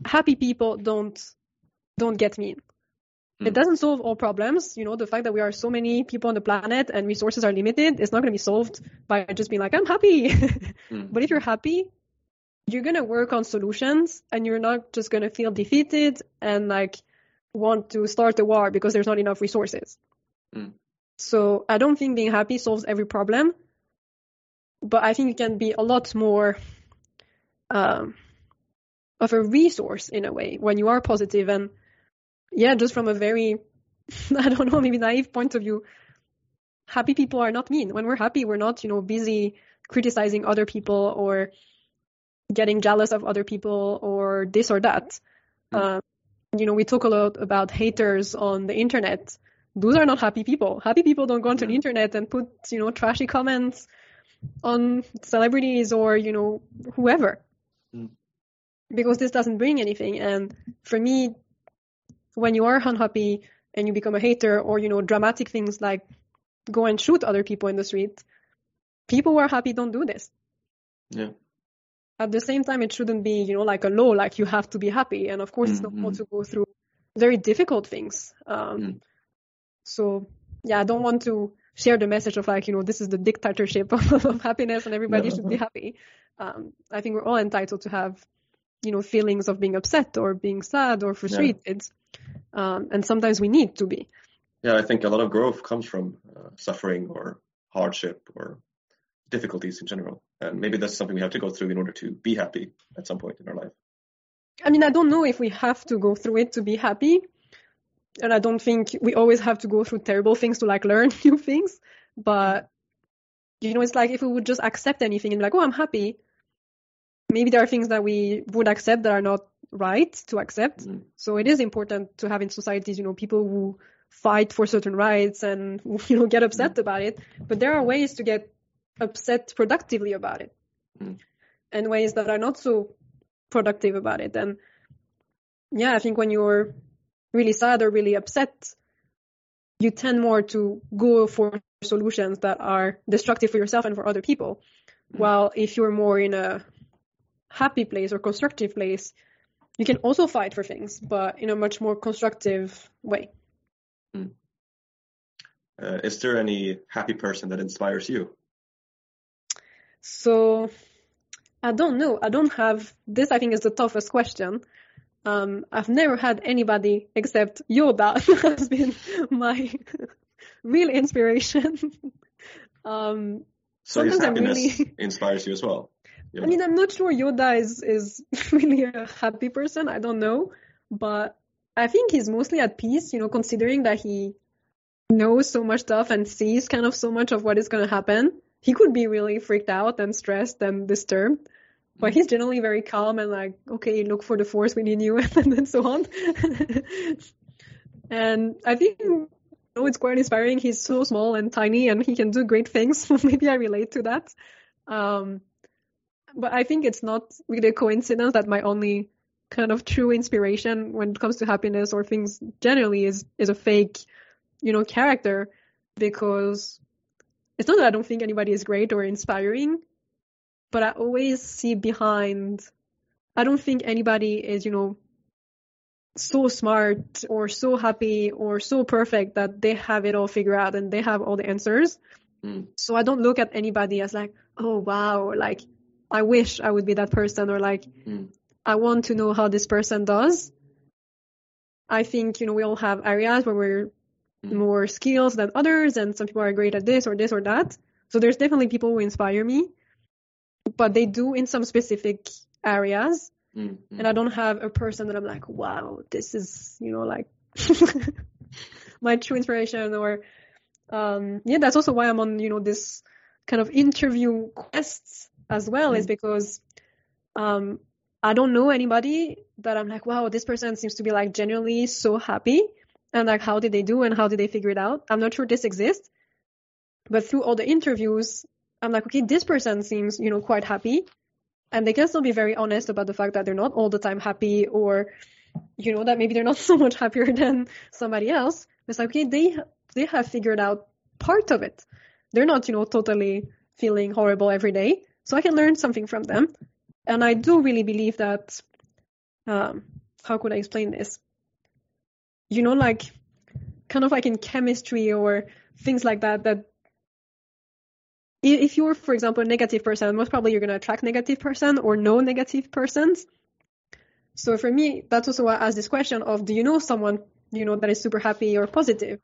happy people don't don't get mean. It Mm. doesn't solve all problems. You know, the fact that we are so many people on the planet and resources are limited, it's not going to be solved by just being like, I'm happy. Mm. But if you're happy, you're going to work on solutions and you're not just going to feel defeated and like want to start a war because there's not enough resources. Mm. So I don't think being happy solves every problem, but I think you can be a lot more um, of a resource in a way when you are positive and yeah, just from a very I don't know, maybe naive point of view, happy people are not mean. When we're happy, we're not, you know, busy criticizing other people or getting jealous of other people or this or that. Mm. Uh, you know, we talk a lot about haters on the internet. Those are not happy people. Happy people don't go onto the internet and put, you know, trashy comments on celebrities or, you know, whoever. Mm. Because this doesn't bring anything. And for me, when you are unhappy and you become a hater or, you know, dramatic things like go and shoot other people in the street, people who are happy don't do this. Yeah at the same time, it shouldn't be, you know, like a law, like you have to be happy. And of course, mm-hmm. it's normal to go through very difficult things. Um, mm. So, yeah, I don't want to share the message of like, you know, this is the dictatorship of, of happiness and everybody should be happy. Um, I think we're all entitled to have, you know, feelings of being upset or being sad or frustrated. Yeah. Um, and sometimes we need to be. Yeah, I think a lot of growth comes from uh, suffering or hardship or difficulties in general. And maybe that's something we have to go through in order to be happy at some point in our life. I mean, I don't know if we have to go through it to be happy. And I don't think we always have to go through terrible things to like learn new things. But, you know, it's like if we would just accept anything and be like, oh, I'm happy. Maybe there are things that we would accept that are not right to accept. Mm. So it is important to have in societies, you know, people who fight for certain rights and, you know, get upset mm. about it. But there are ways to get upset productively about it mm. and ways that are not so productive about it and yeah i think when you're really sad or really upset you tend more to go for solutions that are destructive for yourself and for other people while if you're more in a happy place or constructive place you can also fight for things but in a much more constructive way mm. uh, is there any happy person that inspires you so I don't know. I don't have this. I think is the toughest question. Um, I've never had anybody except Yoda has been my real inspiration. um, so his happiness really... inspires you as well. Yoda. I mean, I'm not sure Yoda is is really a happy person. I don't know, but I think he's mostly at peace. You know, considering that he knows so much stuff and sees kind of so much of what is going to happen he could be really freaked out and stressed and disturbed. But he's generally very calm and like, okay, look for the force need you, and then so on. and I think know, it's quite inspiring. He's so small and tiny, and he can do great things. Maybe I relate to that. Um, but I think it's not really a coincidence that my only kind of true inspiration when it comes to happiness or things generally is is a fake, you know, character because it's not that I don't think anybody is great or inspiring, but I always see behind. I don't think anybody is, you know, so smart or so happy or so perfect that they have it all figured out and they have all the answers. Mm. So I don't look at anybody as like, oh wow, like I wish I would be that person or like mm. I want to know how this person does. I think, you know, we all have areas where we're Mm-hmm. more skills than others and some people are great at this or this or that. So there's definitely people who inspire me, but they do in some specific areas. Mm-hmm. And I don't have a person that I'm like, wow, this is, you know, like my true inspiration or, um, yeah, that's also why I'm on, you know, this kind of interview quests as well mm-hmm. is because, um, I don't know anybody that I'm like, wow, this person seems to be like genuinely so happy and like how did they do and how did they figure it out? I'm not sure this exists but through all the interviews i'm like okay this person seems you know quite happy and they can still be very honest about the fact that they're not all the time happy or you know that maybe they're not so much happier than somebody else. It's like okay they they have figured out part of it. They're not you know totally feeling horrible every day so i can learn something from them and i do really believe that um how could i explain this you know, like kind of like in chemistry or things like that, that if you're, for example, a negative person, most probably you're going to attract negative person or no negative persons. So for me, that's also why I asked this question of, do you know someone, you know, that is super happy or positive?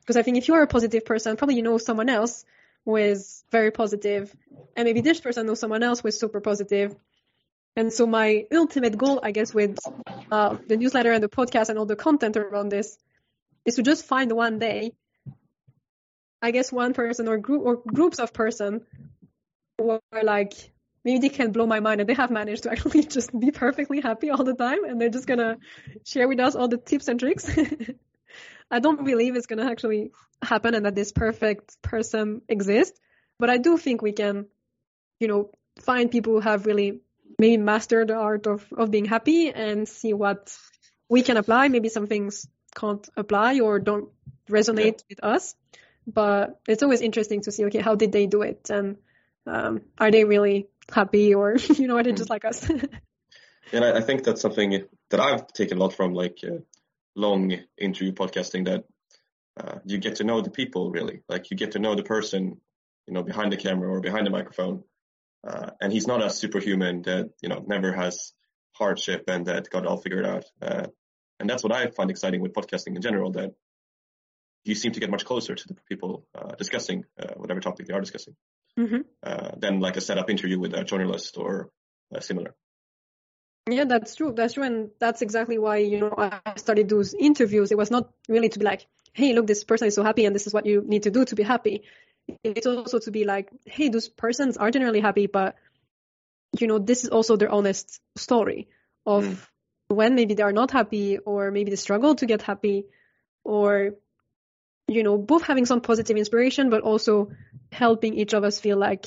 Because I think if you are a positive person, probably you know someone else is very positive, and maybe this person knows someone else is super positive. And so my ultimate goal, I guess, with uh, the newsletter and the podcast and all the content around this is to just find one day, I guess, one person or group or groups of person who are like, maybe they can blow my mind and they have managed to actually just be perfectly happy all the time and they're just gonna share with us all the tips and tricks. I don't believe it's gonna actually happen and that this perfect person exists, but I do think we can, you know, find people who have really maybe mastered the art of, of being happy and see what we can apply. Maybe some things can't apply or don't resonate yeah. with us, but it's always interesting to see, okay, how did they do it? And um, are they really happy or, you know, are they just like us? and I, I, think that's something that I've taken a lot from like uh, long interview podcasting that uh, you get to know the people really, like you get to know the person, you know, behind the camera or behind the microphone uh, and he's not a superhuman that, you know, never has hardship and that got it all figured out. Uh, and that's what I find exciting with podcasting in general, that you seem to get much closer to the people uh, discussing uh, whatever topic they are discussing mm-hmm. Uh, than like a setup interview with a journalist or similar. Yeah, that's true. That's true. And that's exactly why, you know, I started those interviews. It was not really to be like, hey, look, this person is so happy and this is what you need to do to be happy it's also to be like, hey, those persons are generally happy, but you know, this is also their honest story of mm. when maybe they are not happy or maybe they struggle to get happy or you know, both having some positive inspiration but also helping each of us feel like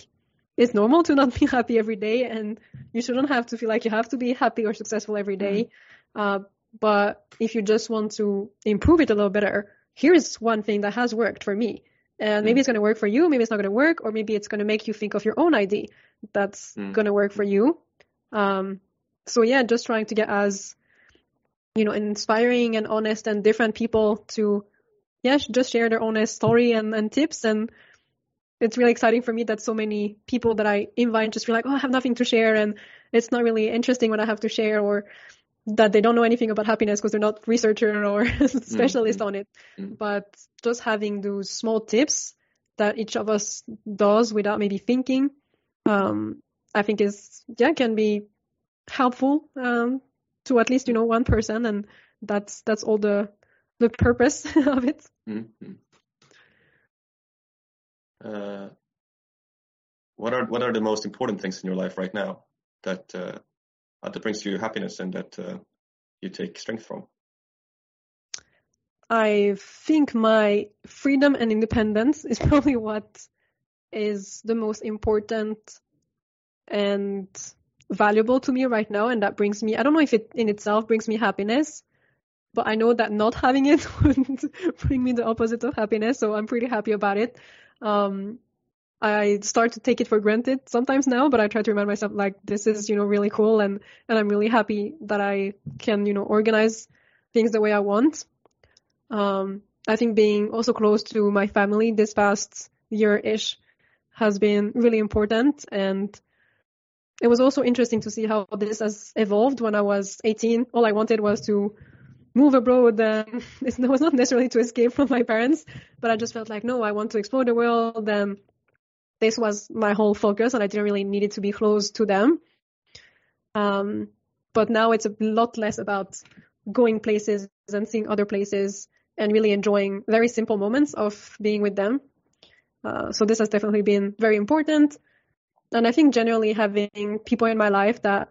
it's normal to not be happy every day and you shouldn't have to feel like you have to be happy or successful every day. Mm. Uh, but if you just want to improve it a little better, here's one thing that has worked for me and maybe mm. it's going to work for you maybe it's not going to work or maybe it's going to make you think of your own ID that's mm. going to work for you um, so yeah just trying to get as you know inspiring and honest and different people to yeah just share their honest story and, and tips and it's really exciting for me that so many people that I invite just feel like, oh, I have nothing to share and it's not really interesting what I have to share or that they don't know anything about happiness because they're not researcher or specialist mm-hmm. on it. Mm-hmm. But just having those small tips that each of us does without maybe thinking, um, I think is yeah can be helpful um, to at least you know one person, and that's that's all the the purpose of it. Mm-hmm. Uh, what are what are the most important things in your life right now that uh, that brings you happiness and that uh, you take strength from? I think my freedom and independence is probably what is the most important and valuable to me right now. And that brings me, I don't know if it in itself brings me happiness, but I know that not having it would bring me the opposite of happiness. So I'm pretty happy about it. Um, I start to take it for granted sometimes now, but I try to remind myself like this is, you know, really cool and, and I'm really happy that I can, you know, organize things the way I want. Um, I think being also close to my family this past year-ish has been really important and it was also interesting to see how this has evolved when I was 18. All I wanted was to move abroad and it was not necessarily to escape from my parents, but I just felt like, no, I want to explore the world and this was my whole focus and I didn't really need it to be close to them. Um, but now it's a lot less about going places and seeing other places and really enjoying very simple moments of being with them. Uh, so this has definitely been very important. And I think generally having people in my life that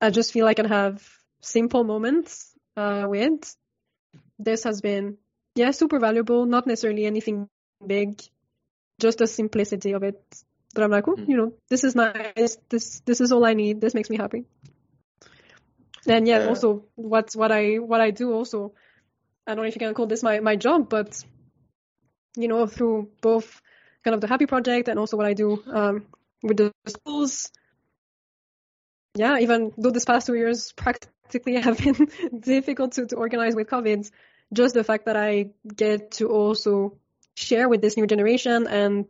I just feel I can have simple moments uh, with, this has been, yeah, super valuable. Not necessarily anything big, just the simplicity of it that I'm like, oh, you know, this is nice. This this is all I need. This makes me happy. And yeah, also what's what I what I do also. I don't know if you can call this my my job, but you know, through both kind of the Happy Project and also what I do um, with the schools. Yeah, even though this past two years practically have been difficult to, to organize with COVID, just the fact that I get to also share with this new generation and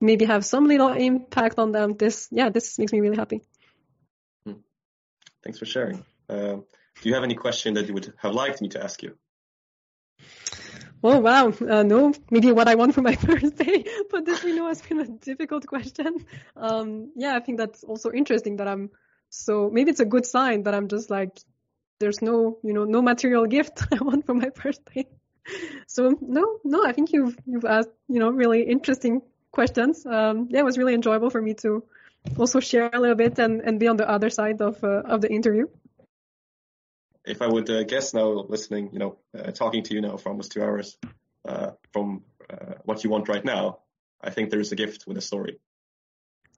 maybe have some little impact on them. This, yeah, this makes me really happy. Hmm. Thanks for sharing. Uh, do you have any question that you would have liked me to ask you? Oh wow, uh, no, maybe what I want for my birthday, but this we know has been a difficult question. Um, yeah, I think that's also interesting that I'm so maybe it's a good sign that I'm just like there's no you know no material gift I want for my birthday. So no, no, I think you've you've asked you know really interesting questions. Um, yeah, it was really enjoyable for me to also share a little bit and, and be on the other side of uh, of the interview if I would uh, guess now, listening, you know, uh, talking to you now for almost two hours, uh, from uh, what you want right now, I think there is a gift with a story.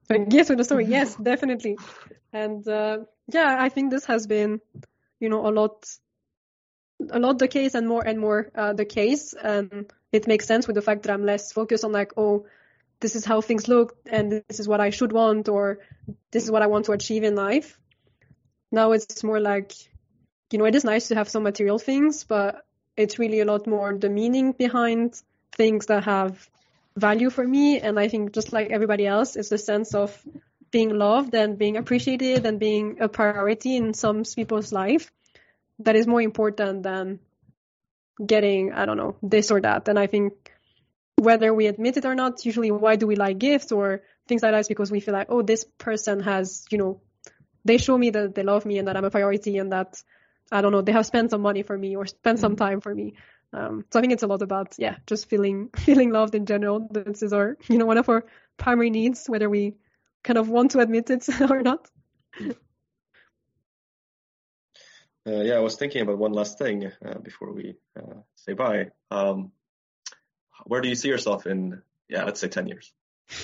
A gift with a story, yes, definitely. And uh, yeah, I think this has been, you know, a lot, a lot the case and more and more uh, the case. And it makes sense with the fact that I'm less focused on like, oh, this is how things look and this is what I should want or this is what I want to achieve in life. Now it's more like you know, it is nice to have some material things, but it's really a lot more the meaning behind things that have value for me. And I think just like everybody else, it's the sense of being loved and being appreciated and being a priority in some people's life that is more important than getting, I don't know, this or that. And I think whether we admit it or not, usually why do we like gifts or things like that is because we feel like, oh, this person has, you know, they show me that they love me and that I'm a priority and that I don't know, they have spent some money for me or spent some mm-hmm. time for me. Um, so I think it's a lot about, yeah, just feeling, feeling loved in general. This is our, you know, one of our primary needs, whether we kind of want to admit it or not. Uh, yeah, I was thinking about one last thing uh, before we uh, say bye. Um, where do you see yourself in, yeah, let's say 10 years?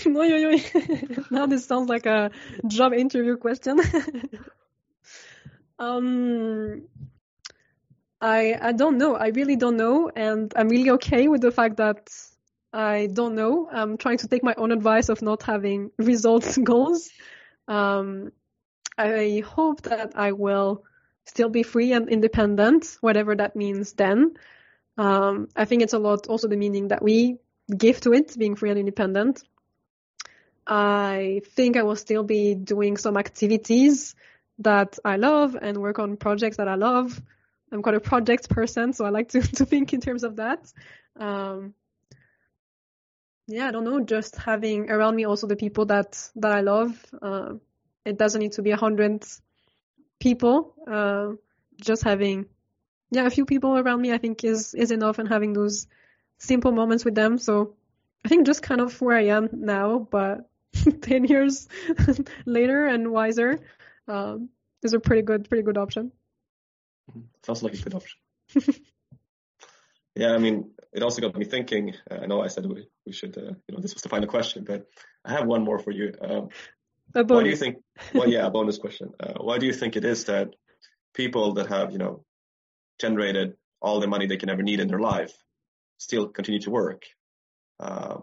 now this sounds like a job interview question. Um, I I don't know. I really don't know, and I'm really okay with the fact that I don't know. I'm trying to take my own advice of not having results goals. Um, I hope that I will still be free and independent, whatever that means then. Um, I think it's a lot also the meaning that we give to it, being free and independent. I think I will still be doing some activities that I love and work on projects that I love. I'm quite a project person, so I like to, to think in terms of that. Um, yeah, I don't know, just having around me also the people that, that I love. Uh, it doesn't need to be a hundred people. Uh, just having, yeah, a few people around me, I think is, is enough and having those simple moments with them. So I think just kind of where I am now, but 10 years later and wiser um, is a pretty good, pretty good option. Mm-hmm. Sounds like a good option. yeah, I mean, it also got me thinking. Uh, I know I said we, we should, uh, you know, this was the final question, but I have one more for you. Um, why do you think? Well, yeah, a bonus question. Uh, why do you think it is that people that have, you know, generated all the money they can ever need in their life still continue to work? Uh,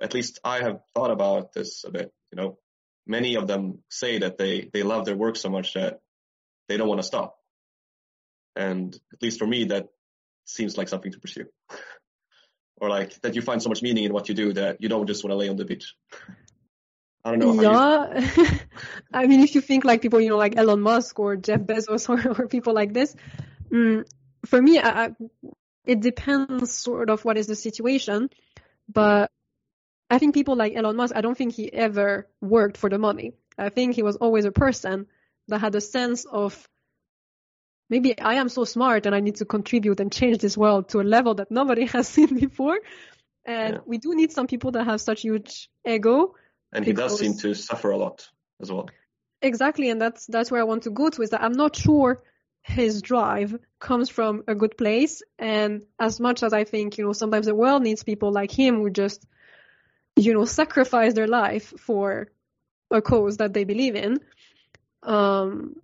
at least I have thought about this a bit. You know, many of them say that they, they love their work so much that they don't want to stop. And at least for me, that seems like something to pursue. or like that you find so much meaning in what you do that you don't just want to lay on the beach. I don't know. yeah. I mean, if you think like people, you know, like Elon Musk or Jeff Bezos or, or people like this, mm, for me, I, I, it depends sort of what is the situation. But I think people like Elon Musk, I don't think he ever worked for the money. I think he was always a person that had a sense of maybe I am so smart and I need to contribute and change this world to a level that nobody has seen before. And yeah. we do need some people that have such huge ego. And he does seem to suffer a lot as well. Exactly, and that's that's where I want to go to is that I'm not sure his drive comes from a good place. And as much as I think, you know, sometimes the world needs people like him who just you know, sacrifice their life for a cause that they believe in. Um,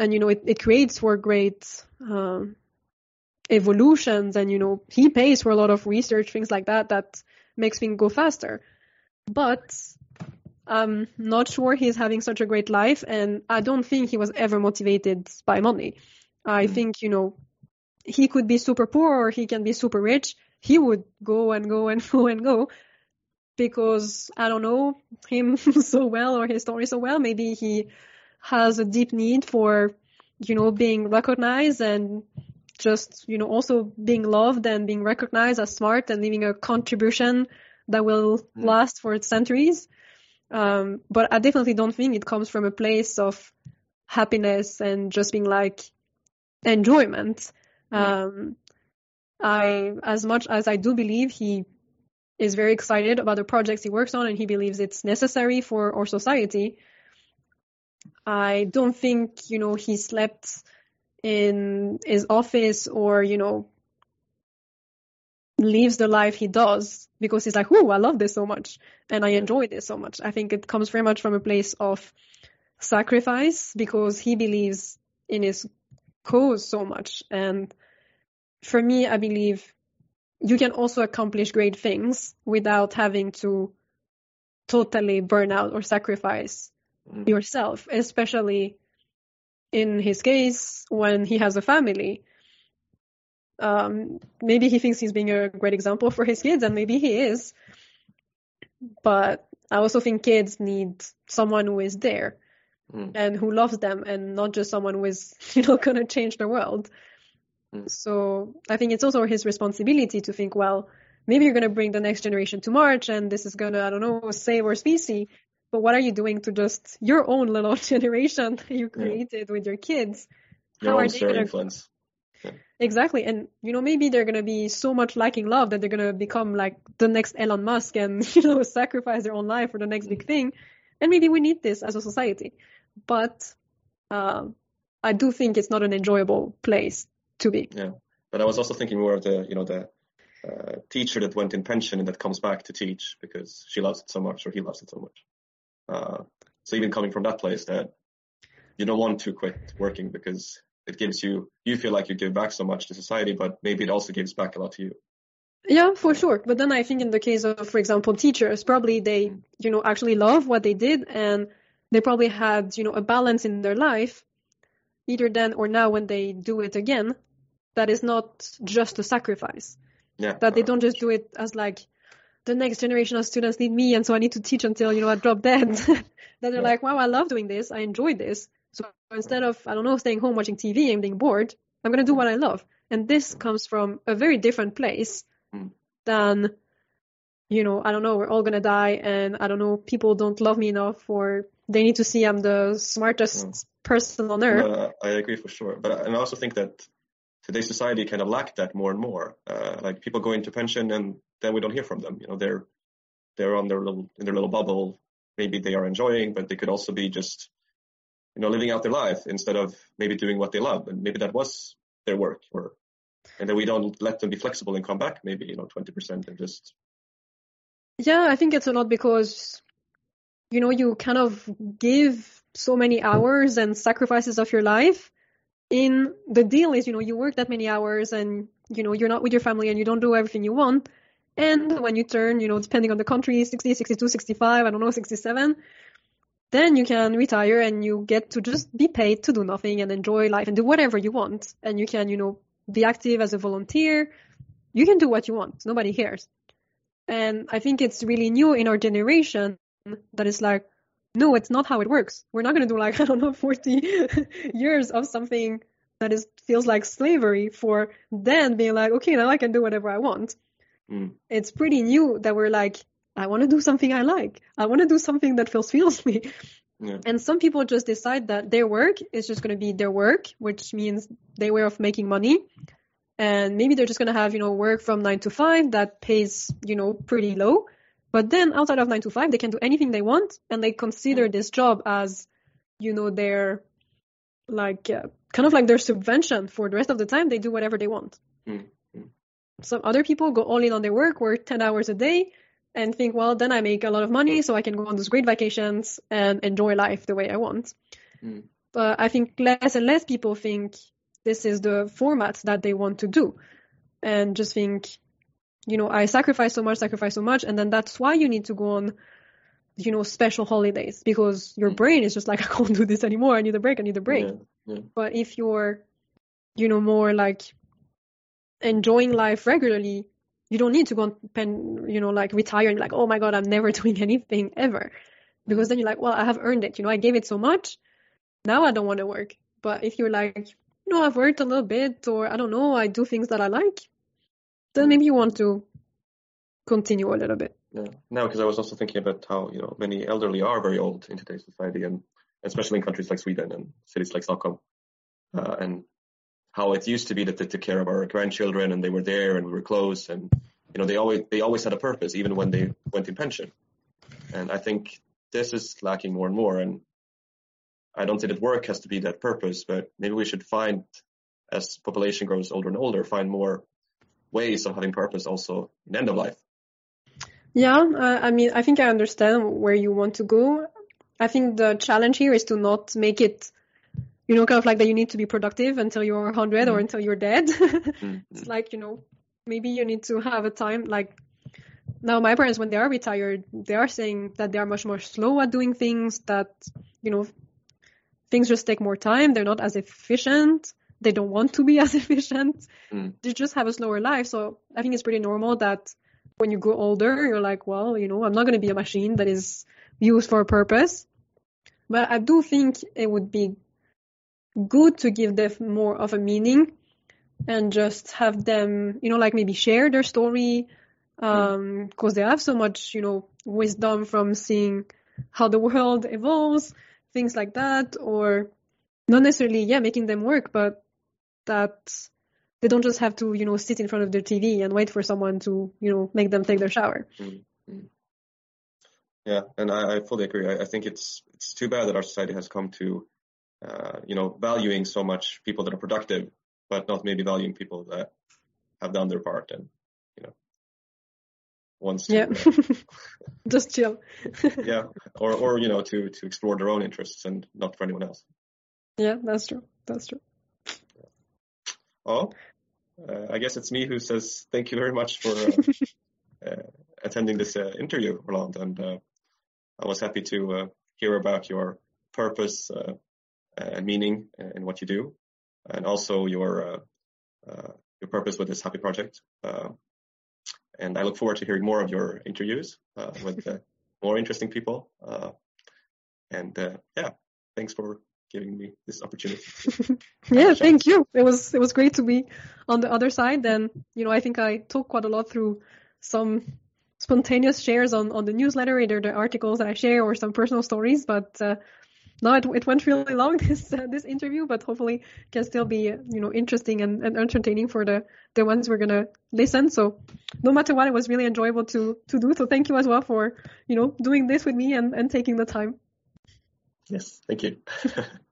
and, you know, it, it creates for great um, evolutions and, you know, he pays for a lot of research, things like that, that makes things go faster. But I'm not sure he's having such a great life, and I don't think he was ever motivated by money. I mm. think, you know, he could be super poor or he can be super rich. He would go and go and go and go because I don't know him so well or his story so well. Maybe he has a deep need for, you know, being recognized and just, you know, also being loved and being recognized as smart and leaving a contribution that will mm. last for centuries. Um, but I definitely don't think it comes from a place of happiness and just being like enjoyment. Mm. Um, I, as much as I do believe he is very excited about the projects he works on and he believes it's necessary for our society, I don't think, you know, he slept in his office or, you know, lives the life he does because he's like, oh, I love this so much and I enjoy this so much. I think it comes very much from a place of sacrifice because he believes in his cause so much. And for me, I believe you can also accomplish great things without having to totally burn out or sacrifice mm. yourself, especially in his case when he has a family. Um, maybe he thinks he's being a great example for his kids, and maybe he is. But I also think kids need someone who is there mm. and who loves them, and not just someone who is, you know, gonna change the world. Mm. So I think it's also his responsibility to think, well, maybe you're gonna bring the next generation to Mars, and this is gonna, I don't know, save our species but what are you doing to just your own little generation that you created yeah. with your kids? Your How are they gonna influence? Yeah. Exactly, and you know maybe they're gonna be so much lacking love that they're gonna become like the next Elon Musk and you know sacrifice their own life for the next big thing, and maybe we need this as a society, but um, I do think it's not an enjoyable place to be. Yeah, but I was also thinking more of the you know the uh, teacher that went in pension and that comes back to teach because she loves it so much or he loves it so much. Uh, so even coming from that place that you don't want to quit working because it gives you, you feel like you give back so much to society, but maybe it also gives back a lot to you. Yeah, for sure. But then I think in the case of, for example, teachers, probably they, mm. you know, actually love what they did and they probably had, you know, a balance in their life, either then or now when they do it again, that is not just a sacrifice. Yeah. That they don't just do it as like, the next generation of students need me, and so I need to teach until you know I drop dead. then they're yeah. like, wow, I love doing this. I enjoy this. So instead of I don't know staying home watching TV and being bored, I'm gonna do what I love. And this comes from a very different place mm. than you know I don't know we're all gonna die, and I don't know people don't love me enough, or they need to see I'm the smartest mm. person on earth. No, I agree for sure, but and I also think that today's society kind of lacked that more and more. Uh, like people go into pension and then we don't hear from them. You know, they're they're on their little in their little bubble. Maybe they are enjoying, but they could also be just you know living out their life instead of maybe doing what they love, and maybe that was their work. Or and then we don't let them be flexible and come back. Maybe you know twenty percent and just. Yeah, I think it's a lot because you know you kind of give so many hours and sacrifices of your life in the deal is you know you work that many hours and you know you're not with your family and you don't do everything you want and when you turn, you know, depending on the country, 60, 62, 65, I don't know, 67, then you can retire and you get to just be paid to do nothing and enjoy life and do whatever you want. And you can, you know, be active as a volunteer. You can do what you want. Nobody cares. And I think it's really new in our generation that is like, no, it's not how it works. We're not going to do like, I don't know, 40 years of something that is feels like slavery for then being like, okay, now I can do whatever I want. Mm. It's pretty new that we're like, I want to do something I like. I want to do something that fulfills me. Yeah. And some people just decide that their work is just going to be their work, which means their way of making money. And maybe they're just going to have, you know, work from nine to five that pays, you know, pretty low. But then outside of nine to five, they can do anything they want. And they consider mm. this job as, you know, their, like, uh, kind of like their subvention for the rest of the time. They do whatever they want. Mm. Some other people go all in on their work, work 10 hours a day, and think, well, then I make a lot of money, so I can go on those great vacations and enjoy life the way I want. Mm. But I think less and less people think this is the format that they want to do, and just think, you know, I sacrifice so much, sacrifice so much, and then that's why you need to go on, you know, special holidays because your mm. brain is just like, I can't do this anymore. I need a break. I need a break. Yeah, yeah. But if you're, you know, more like enjoying life regularly, you don't need to go and pen, you know, like retire and like, oh my god, I'm never doing anything ever, because then you're like, well, I have earned it. You know, I gave it so much. Now I don't want to work. But if you're like, you know, I've worked a little bit, or I don't know, I do things that I like, then maybe you want to continue a little bit. Yeah. No, because I was also thinking about how you know many elderly are very old in today's society, and especially in countries like Sweden and cities like Stockholm, uh, and how it used to be that they took care of our grandchildren and they were there and we were close, and you know they always they always had a purpose even when they went in pension, and I think this is lacking more and more, and I don't say that work has to be that purpose, but maybe we should find as population grows older and older, find more ways of having purpose also in end of life. Yeah, uh, I mean, I think I understand where you want to go. I think the challenge here is to not make it, you know, kind of like that you need to be productive until you're 100 mm. or until you're dead. mm. It's like, you know, maybe you need to have a time like now my parents when they are retired, they are saying that they are much more slow at doing things that, you know, things just take more time. They're not as efficient. They don't want to be as efficient. Mm. They just have a slower life. So I think it's pretty normal that when you grow older, you're like, well, you know, I'm not going to be a machine that is used for a purpose. But I do think it would be good to give them more of a meaning and just have them, you know, like maybe share their story because um, mm. they have so much, you know, wisdom from seeing how the world evolves, things like that, or not necessarily, yeah, making them work, but that they don't just have to, you know, sit in front of their TV and wait for someone to, you know, make them take their shower. Mm-hmm. Yeah, and I, I fully agree. I, I, think it's it's too bad that our society has come to, uh, you know, valuing so much people that are productive, but not maybe valuing people that have done their part and, you know, wants to. Yeah. Uh, just chill. yeah, or or you know, to to explore their own interests and not for anyone else. Yeah, that's true. That's true. Oh, uh, I guess it's me who says thank you very much for uh, uh, attending this uh, interview, Orlande. And uh, I was happy to uh, hear about your purpose and meaning uh, in what you do, and also your uh, your purpose with this happy project. and I look forward to hearing more of your interviews with more interesting people. and yeah, thanks for giving me this opportunity. yeah, thank you. It was it was great to be on the other side. And you know, I think I talked quite a lot through some spontaneous shares on on the newsletter, either the articles that I share or some personal stories. But uh, no, it, it went really long this uh, this interview, but hopefully can still be you know interesting and, and entertaining for the the ones we're gonna listen. So no matter what, it was really enjoyable to to do. So thank you as well for you know doing this with me and and taking the time. Yes, thank you.